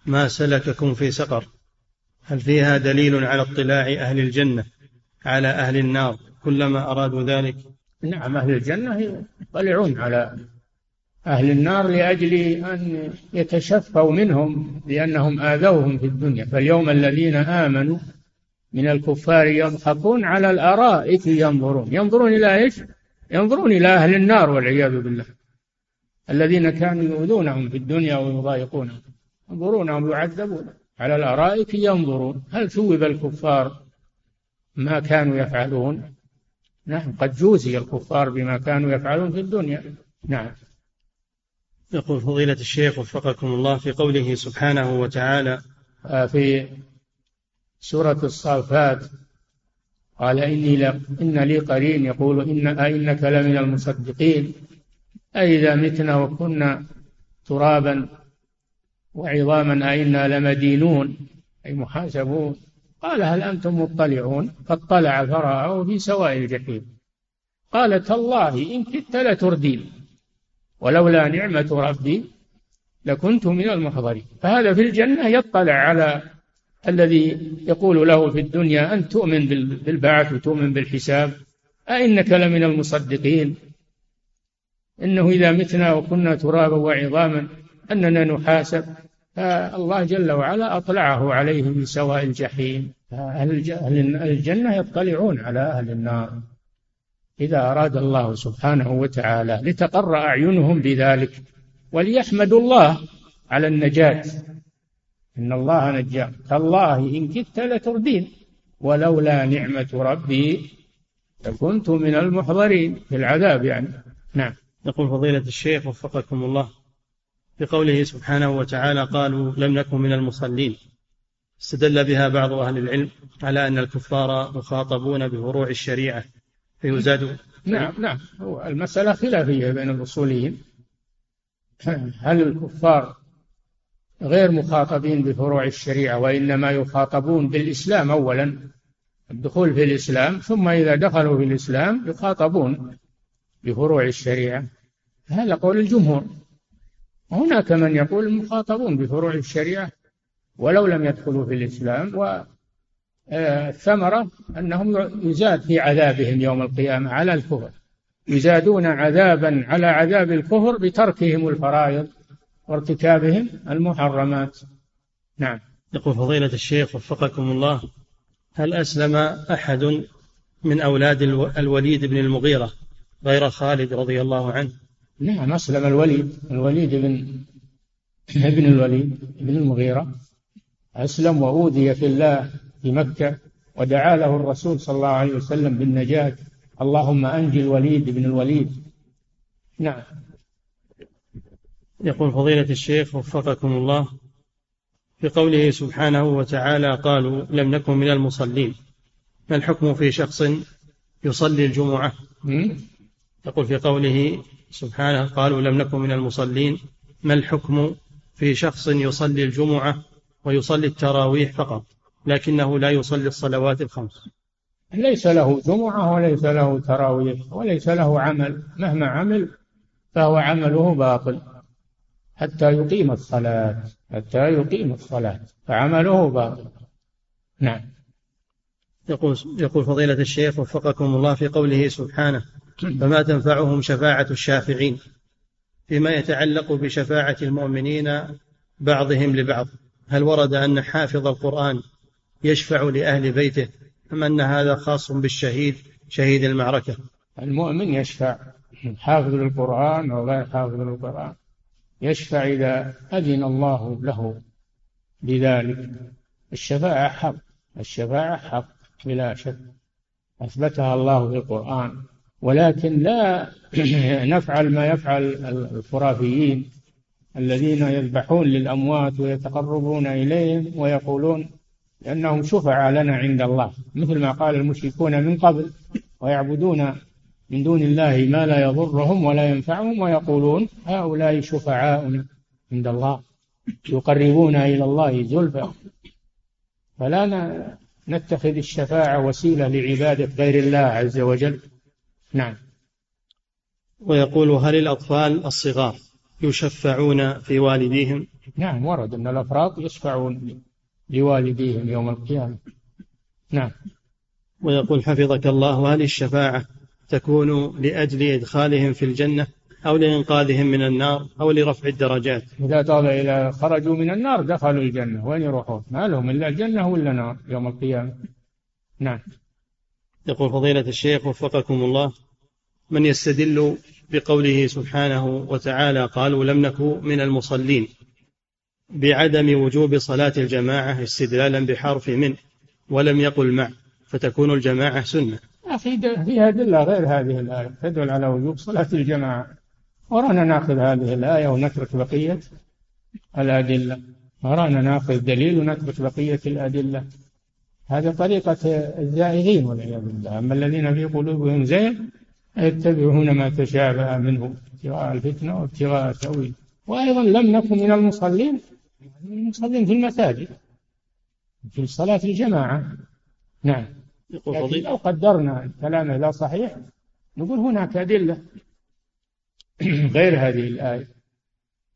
ما سلككم في سقر؟ هل فيها دليل على اطلاع أهل الجنة على أهل النار كلما أرادوا ذلك؟ نعم أهل الجنة يطلعون على أهل النار لأجل أن يتشفوا منهم لأنهم آذوهم في الدنيا. فاليوم الذين آمنوا من الكفار يضحكون على الأرائك ينظرون. ينظرون إلى إيش؟ ينظرون إلى أهل النار والعياذ بالله الذين كانوا يؤذونهم في الدنيا ويضايقونهم. ينظرونهم يعذبون. على الأرائك ينظرون. هل ثوب الكفار ما كانوا يفعلون؟ نعم قد جوزي الكفار بما كانوا يفعلون في الدنيا. نعم. يقول فضيلة الشيخ وفقكم الله في قوله سبحانه وتعالى آه، في سورة الصافات قال إني ل... إن لي قرين. يقول إن أئنك لمن المصدقين. أئذا متنا وكنا ترابا وعظاما أئنا لمدينون أي محاسبون. قال هل أنتم مطلعون؟ فاطلع فرآه في سواء الجحيم. قال تالله إن كدت لتردين ولولا نعمة ربي لكنت من المحضرين. فهذا في الجنة يطلع على الذي يقول له في الدنيا أن تؤمن بالبعث وتؤمن بالحساب. أئنك لمن المصدقين؟ إنه إذا متنا وكنا ترابا وعظاما أننا نحاسب. فالله جل وعلا أطلعه عليه من سواء الجحيم. أهل الجنة يطلعون على أهل النار. إذا أراد الله سبحانه وتعالى لتقر أعينهم بذلك وليحمدوا الله على النجاة. إن الله نجاة. تالله إن كدت لتردين ولولا نعمة ربي لكنت من المحضرين. في العذاب يعني. نعم. يقول فضيلة الشيخ وفقكم الله. بقوله سبحانه وتعالى قالوا لم نكن من المصلين. استدل بها بعض أهل العلم على أن الكفار مخاطبون بفروع الشريعة. فيزاد نعم نعم. هو المسألة خلافية بين الأصوليين. هل الكفار غير مخاطبين بفروع الشريعة وإنما يخاطبون بالإسلام أولا الدخول في الإسلام ثم إذا دخلوا في الإسلام يخاطبون بفروع الشريعة؟ هذا قول الجمهور. هناك من يقول المخاطبون بفروع الشريعة ولو لم يدخلوا في الإسلام والثمرة أنهم يزاد في عذابهم يوم القيامة على الكفر. يزادون عذابا على عذاب الكفر بتركهم الفرائض وارتكابهم المحرمات. نعم. يقول فضيلة الشيخ وفقكم الله هل أسلم أحد من أولاد الوليد بن المغيرة غير خالد رضي الله عنه؟ نعم أسلم. الوليد الوليد بن ابن الوليد بن المغيرة. أسلم وأوذي في الله في مكة ودعا له الرسول صلى الله عليه وسلم بالنجاة. اللهم أنجي الوليد بن الوليد. نعم. يقول فضيلة الشيخ وفقكم الله. في قوله سبحانه وتعالى قالوا لم نكن من المصلين. ما الحكم في شخص يصلي الجمعة؟ يقول في قوله سبحانه قالوا لم نكن من المصلين ما الحكم في شخص يصلي الجمعة ويصلي التراويح فقط؟ لكنه لا يصلي الصلوات الخمس. ليس له جمعة وليس له تراويح وليس له عمل مهما عمل فهو عمله باطل. حتى يقيم الصلاة حتى يقيم الصلاة فعمله باطل. نعم. يقول يقول فضيلة الشيخ وفقكم الله في قوله سبحانه فما تنفعهم شفاعة الشافعين فيما يتعلق بشفاعة المؤمنين بعضهم لبعض. هل ورد أن حافظ القرآن يشفع لأهل بيته أم أن هذا خاص بالشهيد شهيد المعركة؟ المؤمن يشفع. حافظ القرآن وغير حافظ القرآن يشفع إذا أذن الله له بذلك. الشفاعة حق الشفاعة حق بلا شك. أثبتها الله في القرآن. ولكن لا نفعل ما يفعل الخرافيين الذين يذبحون للأموات ويتقربون إليهم ويقولون لأنهم شفعاء لنا عند الله مثل ما قال المشركون من قبل ويعبدون من دون الله ما لا يضرهم ولا ينفعهم ويقولون هؤلاء شفعاؤنا عند الله يقربون إلى الله زلفى. فلا نتخذ الشفاعة وسيلة لعبادة غير الله عز وجل. نعم. ويقول هل الأطفال الصغار يشفعون في والديهم؟ نعم ورد أن الأفراد يشفعون لوالديهم يوم القيامة. نعم. ويقول حفظك الله هل الشفاعة تكون لأجل إدخالهم في الجنة أو لإنقاذهم من النار أو لرفع الدرجات؟ إذا طال إلى خرجوا من النار دخلوا الجنة وين يروحون؟ ما لهم إلا الجنة ولا نار يوم القيامة؟ نعم. يقول فضيلة الشيخ وفقكم الله من يستدل بقوله سبحانه وتعالى قالوا لم نكن من المصلين بعدم وجوب صلاة الجماعة استدلالا بحرف من ولم يقل مع فتكون الجماعة سنة. أخي فيها أدلة غير هذه الآية تدل على وجوب صلاة الجماعة. ورانا ناخذ هذه الآية ونترك بقية الأدلة. ورانا ناخذ دليل ونترك بقية الأدلة. هذا طريقة الزائغين والعياذ بالله. أما الذين في قلوبهم زيغ يتبعون ما تشابه منه ابتغاء الفتنة وابتغاء التأويل. وأيضا لم نكن من المصلين المصلين في المساجد في صلاة الجماعة. نعم. لكن لو قدرنا الكلام لا صحيح نقول هناك أدلة غير هذه الآية.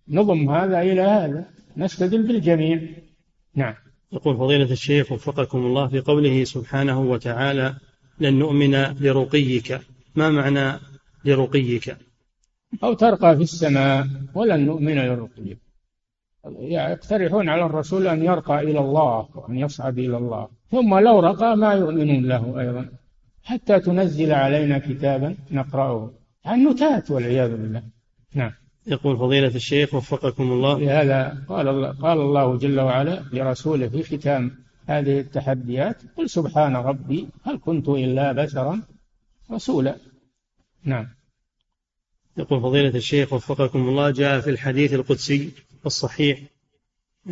نضم هذا إلى هذا. نستدل بالجميع. نعم. يقول فضيلة الشيخ وفقكم الله في قوله سبحانه وتعالى لن نؤمن لرقيك ما معنى لرقيك؟ أو ترقى في السماء ولن نؤمن لرقيك. يقترحون على الرسول أن يرقى إلى الله وأن يصعد إلى الله. ثم لو رقى ما يؤمنون له أيضا. حتى تنزل علينا كتابا نقرأه. النتات والعياذ بالله. نعم. يقول فضيلة الشيخ وفقكم الله. لهذا قال الله, قال الله جل وعلا لرسوله في ختام هذه التحديات قل سبحان ربي هل كنت إلا بشرا؟ رسولا. نعم. يقول فضيلة الشيخ وفقكم الله جاء في الحديث القدسي الصحيح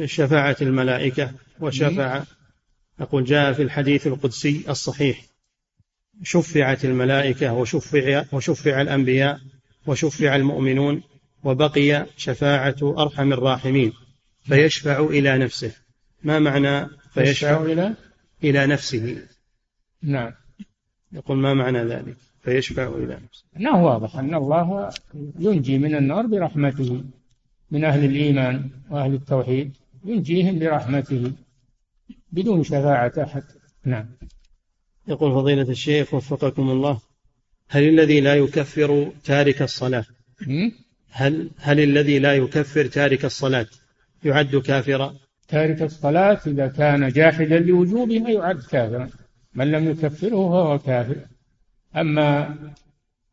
شفاعة الملائكة وشفع يقول جاء في الحديث القدسي الصحيح شفعت الملائكة وشفع وشفع الأنبياء وشفع المؤمنون وبقي شفاعة أرحم الراحمين فيشفع إلى نفسه. ما معنى فيشفع؟ إلى؟ إلى نفسه. نعم. يقول ما معنى ذلك؟ فيشفع إلى نفسه. أنه واضح أن الله ينجي من النار برحمته من أهل الإيمان وأهل التوحيد ينجيهم برحمته بدون شفاعة أحد. نعم. يقول فضيلة الشيخ وفقكم الله هل الذي لا يكفر تارك الصلاة؟ هل هل الذي لا يكفر تارك الصلاة يعد كافرا؟ تارك الصلاة إذا كان جاحدا لوجوبها يعد كافرا. من لم يكفره فهو كافر. أما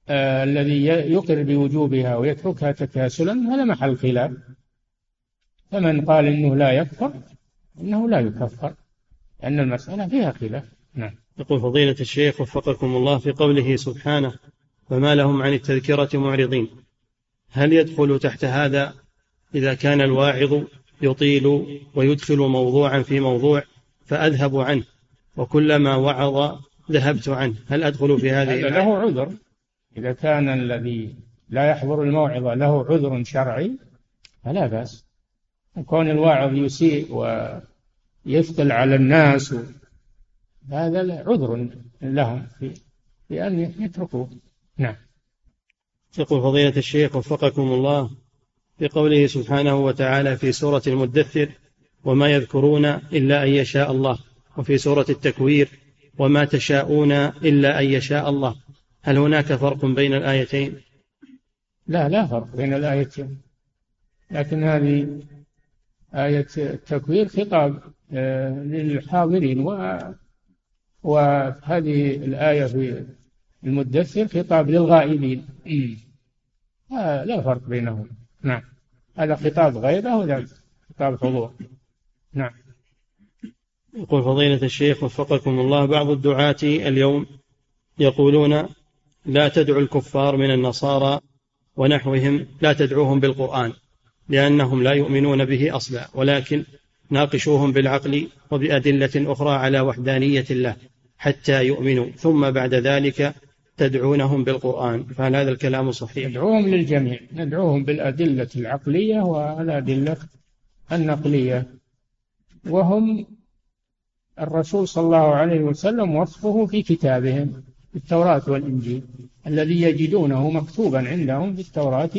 آه الذي يقر بوجوبها ويتركها تكاسلا هذا محل خلاف. فمن قال إنه لا يكفر إنه لا يكفر. لأن المسألة فيها خلاف. نعم. يقول فضيلة الشيخ وفقكم الله في قوله سبحانه فما لهم عن التذكرة معرضين. هل يدخل تحت هذا إذا كان الواعظ يطيل ويدخل موضوعا في موضوع فأذهب عنه؟ وكلما وعظ ذهبت عنه. هل أدخل في هذه هذا له عذر. إذا كان الذي لا يحضر الموعظة له عذر شرعي فلا بأس. كون الواعظ يسيء ويثقل على الناس هذا عذر لهم في, أن يتركوه. نعم. يقول فضيلة الشيخ وفقكم الله في قوله سبحانه وتعالى في سورة المدثر وما يذكرون إلا أن يشاء الله. وفي سورة التكوير وما تشاءون إلا أن يشاء الله. هل هناك فرق بين الآيتين؟ لا لا فرق بين الآيتين. لكن هذه آية التكوير خطاب آه، للحاضرين. و وهذه الآية في المدثر خطاب للغائبين. آه لا فرق بينهم. نعم. هذا خطاب غيبة وهذا خطاب حضور؟ نعم. يقول فضيلة الشيخ وفقكم الله بعض الدعاة اليوم يقولون لا تدعوا الكفار من النصارى ونحوهم لا تدعوهم بالقرآن لأنهم لا يؤمنون به أصلا ولكن ناقشوهم بالعقل وبأدلة أخرى على وحدانية الله حتى يؤمنوا ثم بعد ذلك تدعونهم بالقرآن فهل هذا الكلام صحيح؟ ندعوهم للجميع ندعوهم بالأدلة العقلية والأدلة النقلية وهم الرسول صلى الله عليه وسلم وصفه في كتابهم في التوراة والإنجيل الذي يجدونه مكتوبا عندهم في التوراة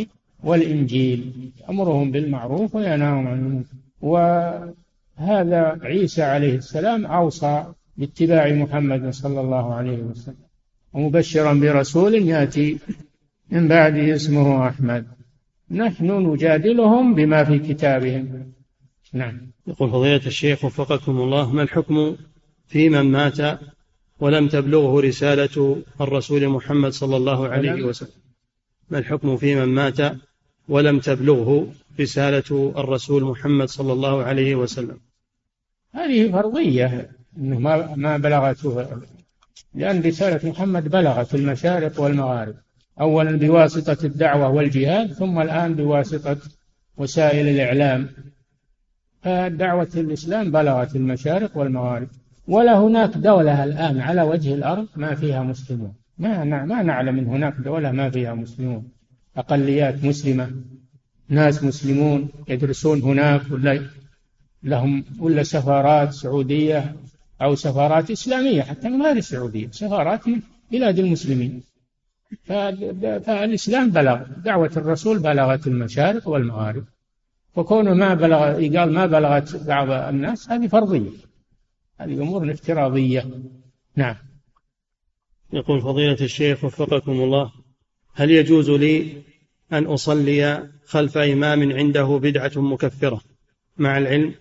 والإنجيل. أمرهم بالمعروف وينهاهم عن المنكر. وهذا عيسى عليه السلام أوصى باتباع محمد صلى الله عليه وسلم. ومبشرا برسول يأتي من بعده اسمه أحمد. نحن نجادلهم بما في كتابهم. نعم. يقول فضيلة الشيخ وفقكم الله ما الحكم في من مات ولم تبلغه رسالة الرسول محمد صلى الله عليه وسلم؟ ما الحكم في من مات ولم تبلغه رسالة الرسول محمد صلى الله عليه وسلم؟ هذه فرضية إنه ما ما بلغته. لأن رسالة محمد بلغت المشارق والمغارب. اولا بواسطة الدعوة والجهاد ثم الآن بواسطة وسائل الإعلام. فدعوة الإسلام بلغت المشارق والمغارب. ولا هناك دولة الآن على وجه الأرض ما فيها مسلمون. ما ما نعلم من هناك دولة ما فيها مسلمون. أقليات مسلمة ناس مسلمون يدرسون هناك ولا لهم ولا سفارات سعودية أو سفارات إسلامية حتى غير السعودية سفارات من بلاد المسلمين. فالإسلام بلغ دعوة الرسول بلغت المشارق والمغارب. وكونه ما بلغ قال ما بلغت بعض الناس هذه فرضية. هذه أمور افتراضية. نعم. يقول فضيلة الشيخ وفقكم الله هل يجوز لي أن أصلي خلف إمام عنده بدعة مكفرة مع العلم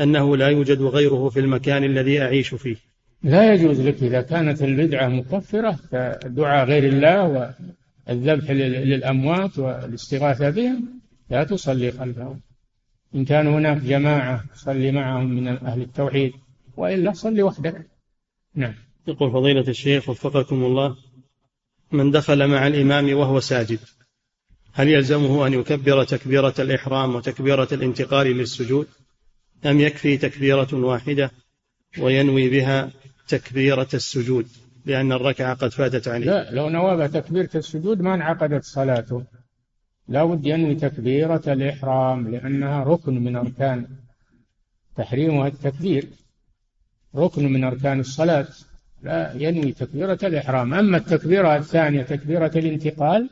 أنه لا يوجد غيره في المكان الذي أعيش فيه؟ لا يجوز لك إذا كانت البدعة مكفرة كدعاء غير الله والذبح للأموات والاستغاثة بهم لا تصلي خلفهم. إن كان هناك جماعة صلي معهم من أهل التوحيد وإلا صلي وحدك. نعم. يقول فضيلة الشيخ وفقكم الله من دخل مع الإمام وهو ساجد هل يلزمه أن يكبر تكبيرة الإحرام وتكبيرة الانتقال للسجود؟ أم يكفي تكبيرة واحدة وينوي بها تكبيرة السجود لأن الركعة قد فاتت عليه؟ لا لو نوى تكبيرة السجود ما انعقدت صلاته. لا بد ينوي تكبيرة الإحرام لأنها ركن من أركان تحريمها التكبير. ركن من أركان الصلاة. لا ينوي تكبيرة الإحرام. أما التكبيرة الثانية تكبيرة الانتقال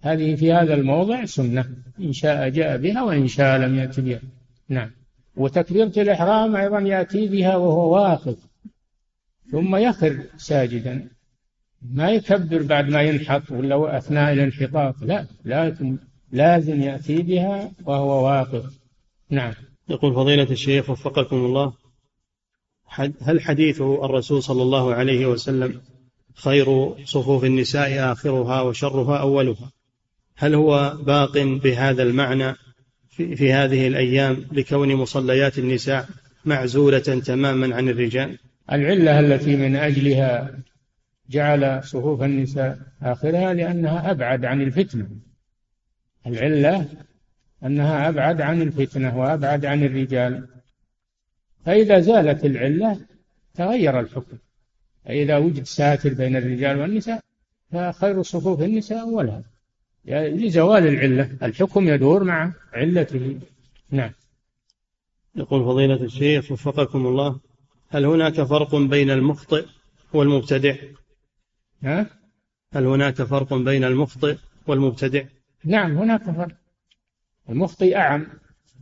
هذه في هذا الموضع سنة. إن شاء جاء بها وإن شاء لم يأتي بها. نعم. وتكبيرة الإحرام أيضا يأتي بها وهو واقف ثم يخر ساجدا. ما يكبر بعد ما ينحط ولا أثناء الانحطاط. لا لازم لازم يأتي بها وهو واقف. نعم. يقول فضيلة الشيخ وفقكم الله هل حديث الرسول صلى الله عليه وسلم خير صفوف النساء آخرها وشرها أولها؟ هل هو باق بهذا المعنى في, في هذه الأيام لكون مصليات النساء معزولة تماما عن الرجال؟ العلة التي من أجلها جعل صفوف النساء آخرها لأنها أبعد عن الفتنة. العلة أنها أبعد عن الفتنة وأبعد عن الرجال. فإذا زالت العلة تغير الحكم. فإذا وجد ساتر بين الرجال والنساء فخير صفوف النساء أولها. لزوال العلة الحكم يدور مع علته. نعم. يقول فضيلة الشيخ وفقكم الله هل هناك فرق بين المخطئ والمبتدع؟ ها؟ هل هناك فرق بين المخطئ والمبتدع؟ نعم هناك فرق. المخطئ أعم.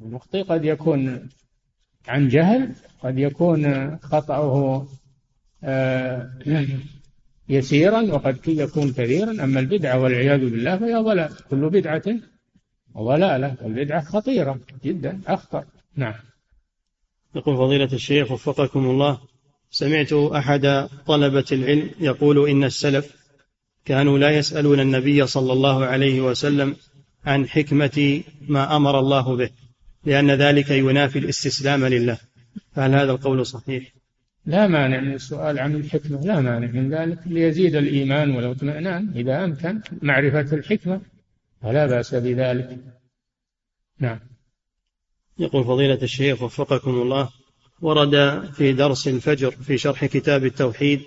المخطئ قد يكون عن جهل قد يكون خطأه آه، يسيرا وقد يكون كثيرا أما البدعة والعياذ بالله فهي ضلال. كل بدعة ضلالة والبدعة خطيرة جدا أخطر. نعم. يقول فضيلة الشيخ وفقكم الله سمعت أحد طلبة العلم يقول إن السلف كانوا لا يسألون النبي صلى الله عليه وسلم عن حكمة ما أمر الله به لأن ذلك ينافي الاستسلام لله. فهل هذا القول صحيح؟ لا مانع من السؤال عن الحكمة لا مانع من ذلك ليزيد الإيمان والاطمئنان إذا أمكن معرفة الحكمة فلا بأس بذلك. نعم. يقول فضيلة الشيخ وفقكم الله ورد في درس الفجر في شرح كتاب التوحيد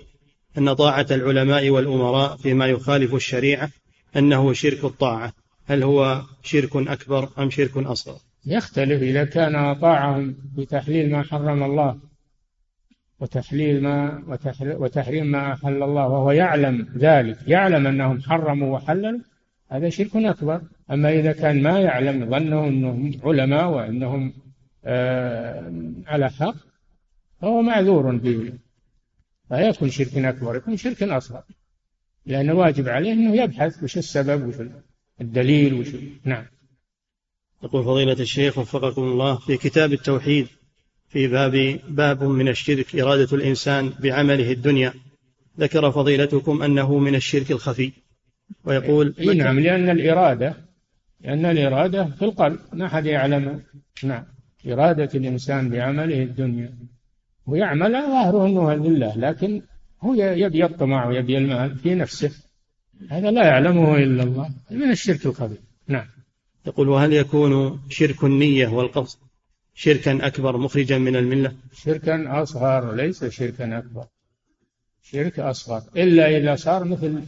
أن طاعة العلماء والأمراء فيما يخالف الشريعة أنه شرك الطاعة. هل هو شرك أكبر أم شرك أصغر؟ يختلف إذا كان طاعهم بتحليل ما حرم الله وتحليل ما وتحريم ما أحل الله وهو يعلم ذلك يعلم أنهم حرموا وحللوا هذا شرك أكبر. أما إذا كان ما يعلم ظنه أنهم علماء وأنهم آه على حق فهو معذور فيه لا يكون شرك أكبر يكون شرك أصغر. لأن الواجب عليه أنه يبحث وش السبب وش الدليل وش نعم. يقول فضيلة الشيخ وفقكم الله في كتاب التوحيد في باب باب من الشرك إرادة الإنسان بعمله الدنيا ذكر فضيلتكم أنه من الشرك الخفي. ويقول إيه نعم لأن الإرادة لأن الإرادة في القلب ما حد يعلم نعم إرادة الإنسان بعمله الدنيا. ويعمل ظاهره أنه لله لكن هو يبي الطمع ويبي المال في نفسه. هذا لا يعلمه إلا الله من الشرك الخفي نعم. يقول وهل يكون شرك النية والقصد شركا أكبر مخرجا من الملة؟ شركا أصغر ليس شركا أكبر. شرك أصغر. إلا إذا صار مثل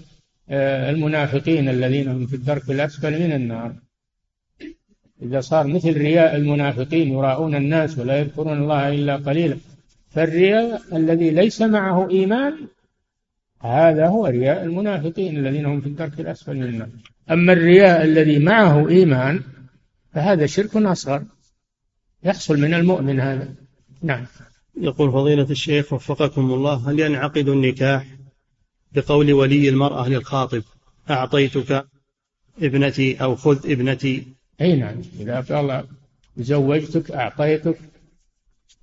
آه، المنافقين الذين هم في الدرك الأسفل من النار. إذا صار مثل رياء المنافقين يراؤون الناس ولا يذكرون الله إلا قليلا. فالرياء الذي ليس معه إيمان هذا هو رياء المنافقين الذين هم في الدرك الأسفل من النار. أما الرياء الذي معه إيمان فهذا شرك أصغر. يحصل من المؤمن هذا. نعم. يقول فضيلة الشيخ وفقكم الله هل ينعقد النكاح بقول ولي المرأة للخاطب أعطيتك ابنتي أو خذ ابنتي؟ أي نعم. إذا قال زوجتك أعطيتك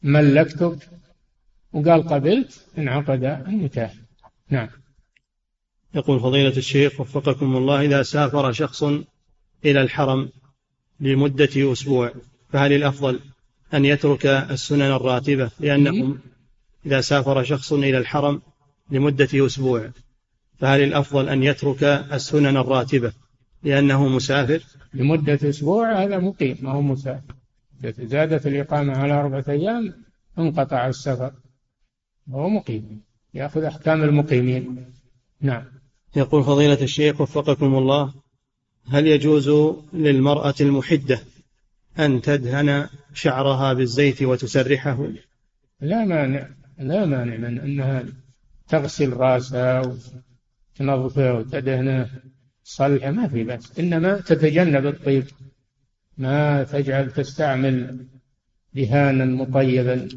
ملكتك وقال قبلت انعقد النكاح. نعم. يقول فضيلة الشيخ وفقكم الله إذا سافر شخص إلى الحرم لمدة أسبوع فهل الأفضل أن يترك السنن الراتبة؟ لأنهم إذا سافر شخص إلى الحرم لمدة أسبوع فهل الأفضل أن يترك السنن الراتبة لأنه مسافر؟ لمدة أسبوع هذا مقيم ما هو مسافر. إذا زادت الإقامة على أربعة أيام انقطع السفر. وهو مقيم. يأخذ أحكام المقيمين. نعم. يقول فضيلة الشيخ وفقكم الله هل يجوز للمرأة المحدة أن تدهن شعرها بالزيت وتسرحه؟ لا مانع لا مانع من أنها تغسل رأسها وتنظفه وتدهنه صلحه ما في بأس. إنما تتجنب الطيب. ما تجعل تستعمل دهانا مطيبا.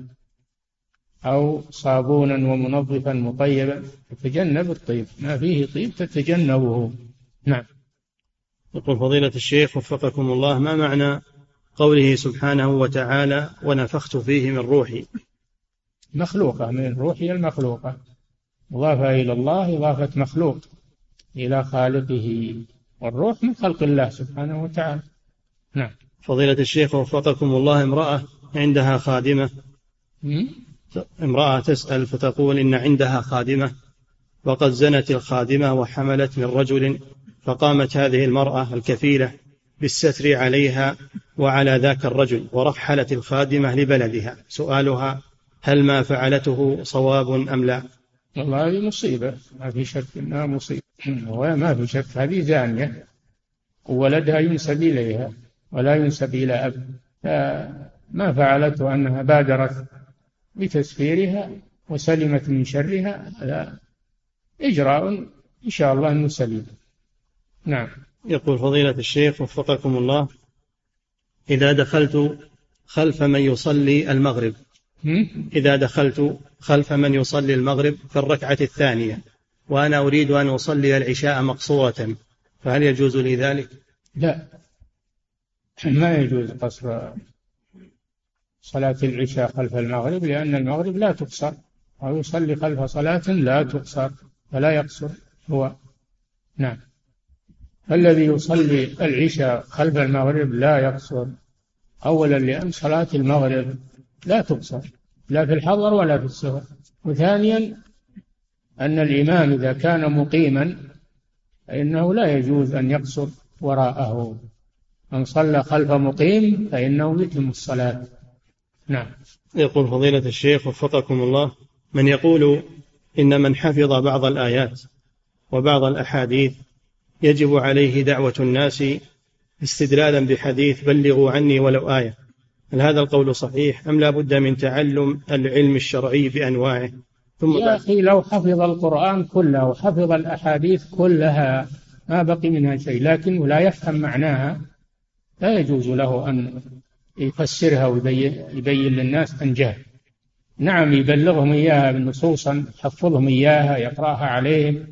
أو صابونا ومنظفا مطيبا تتجنب الطيب. ما فيه طيب تتجنبه. نعم. يقول فضيلة الشيخ وفقكم الله ما معنى قوله سبحانه وتعالى ونفخت فيه من روحي؟ مخلوقة من روحي المخلوقة. مضافة إلى الله إضافة مخلوق إلى خالقه. والروح من خلق الله سبحانه وتعالى. نعم. فضيلة الشيخ وفقكم الله امرأة عندها خادمة. امرأة تسأل فتقول إن عندها خادمة وقد زنت الخادمة وحملت من رجل فقامت هذه المرأة الكفيلة بالستر عليها وعلى ذاك الرجل ورحلت الخادمة لبلدها. سؤالها هل ما فعلته صواب أم لا؟ والله هذه مصيبة. ما في شك أنها مصيبة. وما في شك. هذه زانية. وولدها ينسب إليها ولا ينسب إلى أب. فما فعلته أنها بادرت بتسفيرها وسلمت من شرها. هذا إجراء إن شاء الله أنه سليم نعم. يقول فضيلة الشيخ وفقكم الله إذا دخلت خلف من يصلي المغرب. إذا دخلت خلف من يصلي المغرب في الركعة الثانية وأنا أريد أن أصلي العشاء مقصورة فهل يجوز لي ذلك؟ لا. ما يجوز قصر صلاة العشاء خلف المغرب لأن المغرب لا تقصر. أو يصلي خلف صلاة لا تقصر فلا يقصر. هو نعم. الذي يصلي العشاء خلف المغرب لا يقصر. أولا لأن صلاة المغرب لا تقصر لا في الحضر ولا في السفر وثانيا أن الإمام إذا كان مقيما فإنه لا يجوز أن يقصر وراءه. من صلى خلف مقيم فإنه يتم الصلاة. نعم. يقول فضيلة الشيخ وفقكم الله من يقول إن من حفظ بعض الآيات وبعض الأحاديث يجب عليه دعوة الناس استدلالا بحديث بلغوا عني ولو آية. هل هذا القول صحيح أم لا بد من تعلم العلم الشرعي بأنواعه؟ ثم يا أخي لو حفظ القرآن كله وحفظ الأحاديث كلها ما بقي منها شيء لكنه لا يفهم معناها لا يجوز له أن يفسرها ويبين يبين للناس جهل نعم يبلغهم إياها نصوصا يحفظهم إياها يقرأها عليهم.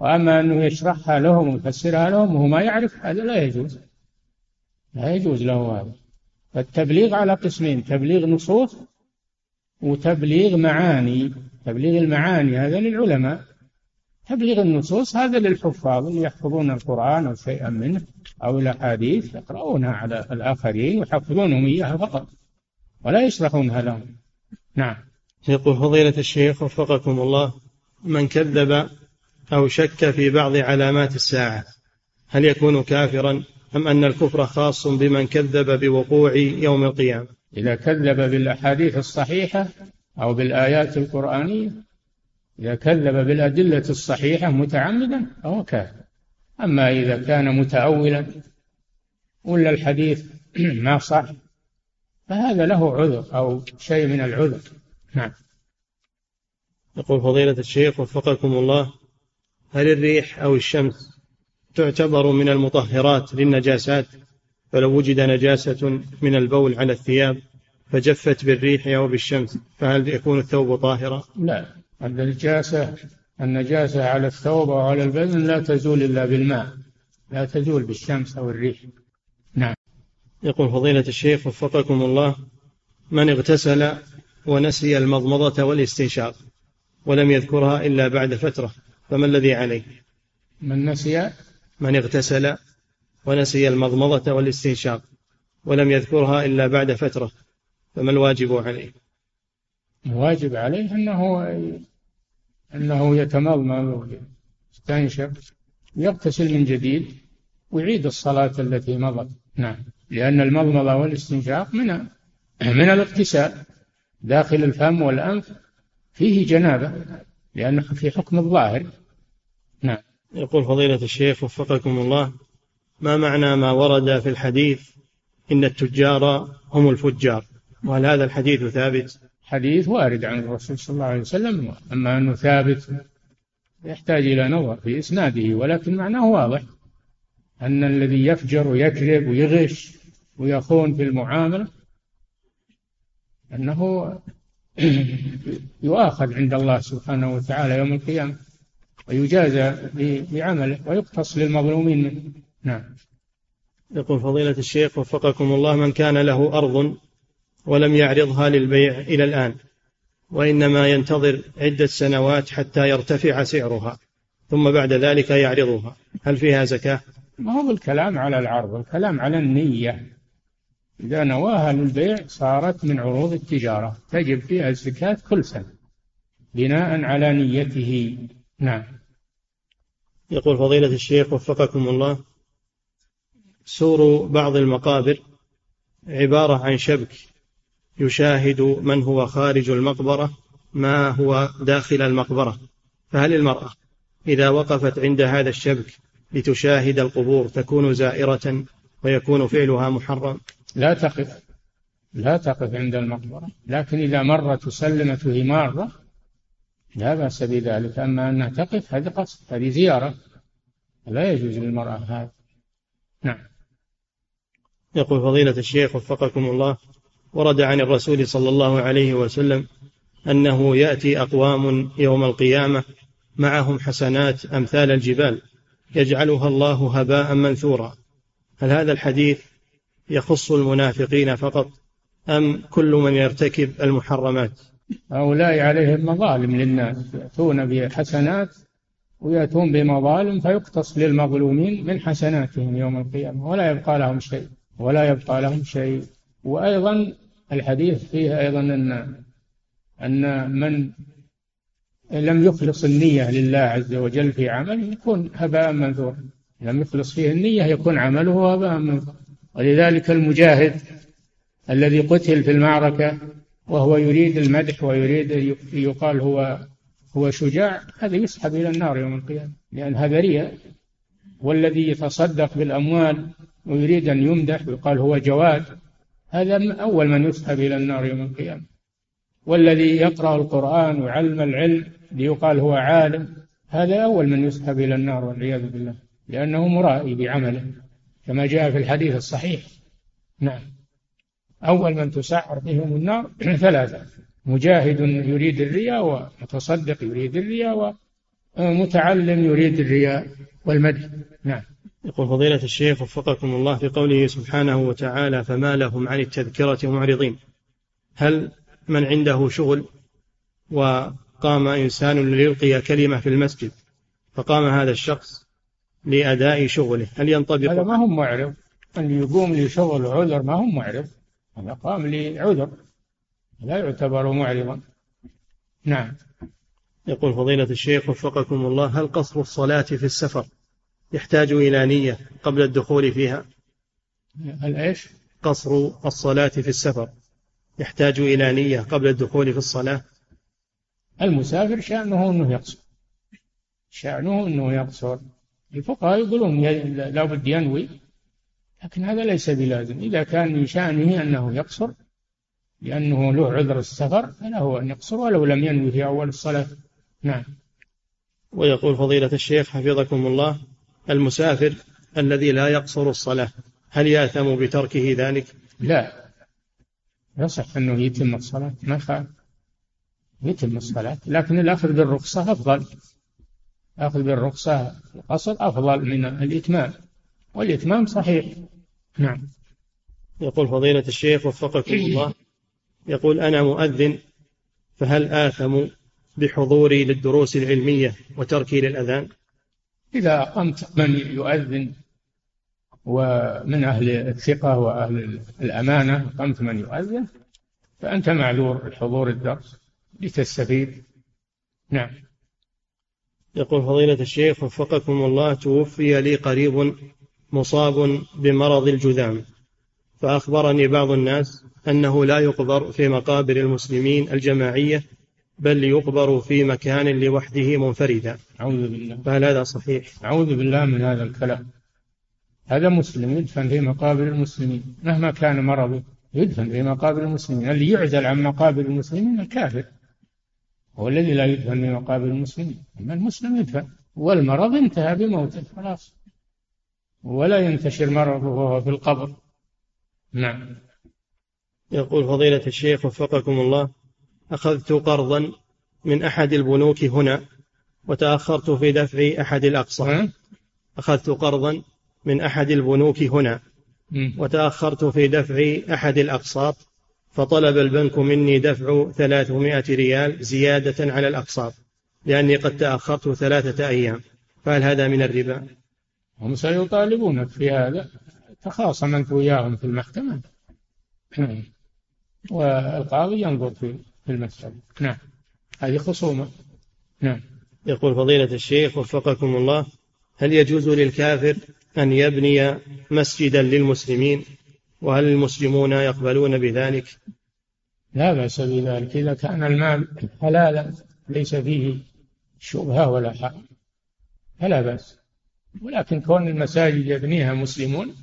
وأما أنه يشرحها لهم ويفسرها لهم وهو ما يعرف هذا لا يجوز. لا يجوز له هذا. فالتبليغ على قسمين تبليغ نصوص وتبليغ معاني. تبليغ المعاني هذا للعلماء. تبليغ النصوص هذا للحفاظ اللي يحفظون القرآن أو شيئا منه. أو الأحاديث يقرؤونها على الآخرين ويحفظونهم إياها فقط ولا يشرحونها لهم نعم. يقول فضيلة الشيخ وفقكم الله من كذب أو شك في بعض علامات الساعة هل يكون كافرا أم أن الكفر خاص بمن كذب بوقوع يوم القيامة؟ إذا كذب بالأحاديث الصحيحة أو بالآيات القرآنية إذا كذب بالأدلة الصحيحة متعمدا فهو كافر. أما إذا كان متأولا ولا الحديث ما صح فهذا له عذر أو شيء من العذر. نعم. يقول فضيلة الشيخ وفقكم الله هل الريح أو الشمس تعتبر من المطهرات للنجاسات؟ فلو وجد نجاسة من البول على الثياب فجفت بالريح أو بالشمس فهل يكون الثوب طاهرا؟ لا النجاسة النجاسة على الثوب أو على البدن لا تزول إلا بالماء لا تزول بالشمس أو الريح. نعم. يقول فضيلة الشيخ وفقكم الله من اغتسل ونسي المضمضة والاستنشاق ولم يذكرها إلا بعد فترة فما الذي عليه؟ من نسي؟ من اغتسل ونسي المضمضة والاستنشاق ولم يذكرها إلا بعد فترة فما الواجب عليه؟ الواجب عليه أنه أنه يتمضمض ويستنشق ويغتسل من جديد ويعيد الصلاة التي مضت. نعم. لأن المضمضة والاستنشاق من من الاغتسال. داخل الفم والأنف فيه جنابة لأنه في حكم الظاهر. نعم. يقول فضيلة الشيخ وفقكم الله ما معنى ما ورد في الحديث إن التجار هم الفجار؟ وهل هذا الحديث ثابت؟ حديث وارد عن الرسول صلى الله عليه وسلم أما أنه ثابت يحتاج إلى نظر في إسناده ولكن معناه واضح أن الذي يفجر ويكذب ويغش ويخون في المعاملة أنه يؤاخذ عند الله سبحانه وتعالى يوم القيامة ويجازى بعمله ويقتص للمظلومين منه. نعم. يقول فضيلة الشيخ وفقكم الله من كان له أرض ولم يعرضها للبيع إلى الآن وإنما ينتظر عدة سنوات حتى يرتفع سعرها ثم بعد ذلك يعرضها. هل فيها زكاة؟ ما هو الكلام على العرض الكلام على النية. إذا نواها للبيع صارت من عروض التجارة تجب فيها الزكاة كل سنة بناء على نيته. نعم. يقول فضيلة الشيخ وفقكم الله سور بعض المقابر عبارة عن شبك. يشاهد من هو خارج المقبرة ما هو داخل المقبرة. فهل المرأة إذا وقفت عند هذا الشبك لتشاهد القبور تكون زائرة ويكون فعلها محرم؟ لا تقف لا تقف عند المقبرة. لكن إذا مرت وسلمت وهي مارة لا بأس بذلك. أما أنها تقف هذا قصد هذه زيارة. لا يجوز للمرأة هذا. نعم. يقول فضيلة الشيخ وفقكم الله ورد عن الرسول صلى الله عليه وسلم أنه يأتي أقوام يوم القيامة معهم حسنات أمثال الجبال يجعلها الله هباء منثورا. هل هذا الحديث يخص المنافقين فقط أم كل من يرتكب المحرمات؟ هؤلاء عليهم مظالم للناس يأتون بحسنات ويأتون بمظالم فيقتص للمظلومين من حسناتهم يوم القيامة ولا يبقى لهم شيء ولا يبقى لهم شيء. وأيضا الحديث فيه أيضا أن أن من لم يخلص النية لله عز وجل في عمله يكون هباء منثورا. لم يخلص فيه النية يكون عمله هباء منثورا. ولذلك المجاهد الذي قتل في المعركة وهو يريد المدح ويريد يقال هو هو شجاع هذا يسحب إلى النار يوم القيامة. لأن هذا رياء. والذي يتصدق بالأموال ويريد أن يمدح ويقال هو جواد هذا أول من يسحب إلى النار يوم القيامة. والذي يقرأ القرآن وعلم العلم ليقال هو عالم هذا أول من يسحب إلى النار والعياذ بالله لأنه مرائي بعمله كما جاء في الحديث الصحيح. نعم. أول من تسعر بهم النار ثلاثة مجاهد يريد الرياء ومتصدق يريد الرياء ومتعلم يريد الرياء والمدح. نعم. يقول فضيلة الشيخ وفقكم الله في قوله سبحانه وتعالى فما لهم عن التذكرة معرضين. هل من عنده شغل وقام إنسان ليلقي كلمة في المسجد فقام هذا الشخص لأداء شغله هل ينطبق؟ هذا ما هو معرض. اللي يقوم لشغل عذر ما هو معرض. هذا قام لعذر لا يعتبر معرضا. نعم. يقول فضيلة الشيخ وفقكم الله هل قصر الصلاة في السفر يحتاج إلى نية قبل الدخول فيها. هل إيش قصر الصلاة في السفر. يحتاج إلى نية قبل الدخول في الصلاة. المسافر شأنه أنه يقصر. شأنه أنه يقصر. الفقهاء يقولون لا بد ينوي لكن هذا ليس بلازم. إذا كان من شأنه أنه يقصر لأنه له عذر السفر فله أن يقصر ولو لم ينوي في أول الصلاة. نعم. ويقول فضيلة الشيخ حفظكم الله المسافر الذي لا يقصر الصلاة. هل يأثم بتركه ذلك؟ لا. يصح أنه يتم الصلاة ما خالف يتم الصلاة لكن الأخذ بالرخصة أفضل. أخذ بالرخصة القصر أفضل من الإتمام والإتمام صحيح. نعم. يقول فضيلة الشيخ وفقكم الله يقول أنا مؤذن فهل آثم بحضوري للدروس العلمية وتركي للأذان؟ إذا أقمت من يؤذن ومن أهل الثقة وأهل الأمانة أقمت من يؤذن فأنت معذور بحضور الدرس لتستفيد. نعم. يقول فضيلة الشيخ وفقكم الله توفي لي قريب مصاب بمرض الجذام. فأخبرني بعض الناس أنه لا يقبر في مقابر المسلمين الجماعية بل يقبر في مكان لوحده منفردا. أعوذ بالله. فهل هذا صحيح؟ أعوذ بالله من هذا الكلام. هذا مسلم يدفن في مقابر المسلمين مهما كان مرضه يدفن في مقابر المسلمين. اللي يعزل عن مقابر المسلمين الكافر هو الذي لا يدفن في مقابر المسلمين. أما المسلم يدفن والمرض انتهى بموته خلاص. ولا ينتشر مرضه وهو في القبر. نعم. يقول فضيلة الشيخ وفقكم الله أخذت قرضا من أحد البنوك هنا وتأخرت في دفع أحد الأقساط أخذت قرضا من أحد البنوك هنا وتأخرت في دفع أحد الأقساط فطلب البنك مني دفع ثلاثمائة ريال زيادة على الأقساط لأني قد تأخرت ثلاثة أيام. فهل هذا من الربا؟ هم سيطالبونك في هذا تخاصم أنت وياهم في المحكمة. والقاضي ينظر في المسألة نعم. هذه خصومة. نعم. يقول فضيلة الشيخ وفقكم الله هل يجوز للكافر أن يبني مسجدا للمسلمين؟ وهل المسلمون يقبلون بذلك؟ لا بأس بذلك. إذا كان المال حلالا ليس فيه شبهة ولا حرام فلا بأس. ولكن كون المساجد يبنيها مسلمون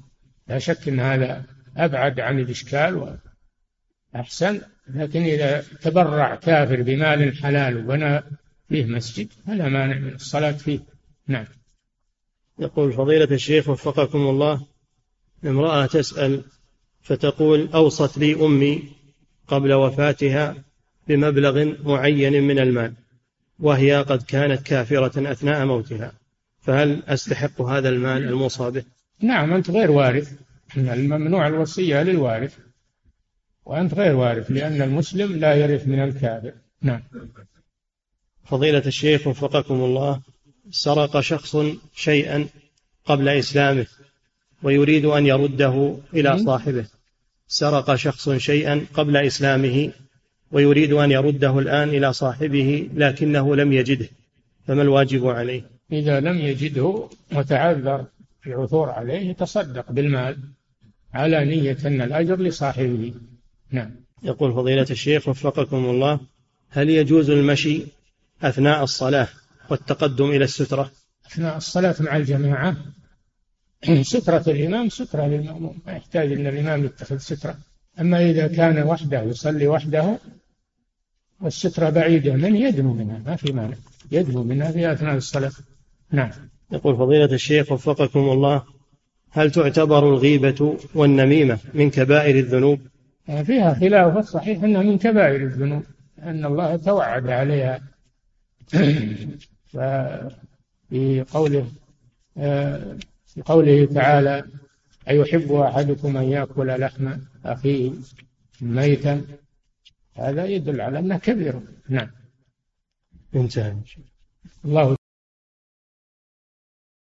لا شك أن هذا أبعد عن الإشكال وأحسن. لكن إذا تبرع كافر بمال حلال وبنى فيه مسجد فلا مانع من الصلاة فيه. نعم. يقول فضيلة الشيخ وفقكم الله امرأة تسأل فتقول أوصت لي أمي قبل وفاتها بمبلغ معين من المال وهي قد كانت كافرة أثناء موتها فهل أستحق هذا المال الموصى به؟ نعم أنت غير وارث الممنوع الوصية للوارث. وأنت غير وارث لأن المسلم لا يرث من الكافر. نعم. فضيلة الشيخ وفقكم الله سرق شخص شيئا قبل إسلامه ويريد أن يرده إلى صاحبه. سرق شخص شيئا قبل إسلامه ويريد أن يرده الآن إلى صاحبه لكنه لم يجده فما الواجب عليه؟ إذا لم يجده وتعذر في عثور عليه يتصدق بالمال على نية أن الأجر لصاحبه. نعم. يقول فضيلة الشيخ وفقكم الله هل يجوز المشي أثناء الصلاة والتقدم إلى السترة؟ أثناء الصلاة مع الجماعة. سترة الإمام سترة للمأموم ما يحتاج أن الإمام يتخذ سترة. أما إذا كان وحده يصلي وحده والسترة بعيدة من يدنو منها؟ ما في مانع. يدنو منها في أثناء الصلاة. نعم. يقول فضيلة الشيخ وفقكم الله هل تعتبر الغيبة والنميمة من كبائر الذنوب؟ فيها خلاف الصحيح أنها من كبائر الذنوب أن الله توعد عليها. في قوله في قوله تعالى أيحب أحدكم أن يأكل لحم أخيه ميتا؟ هذا يدل على أنه كبير. نعم. انتهى. الله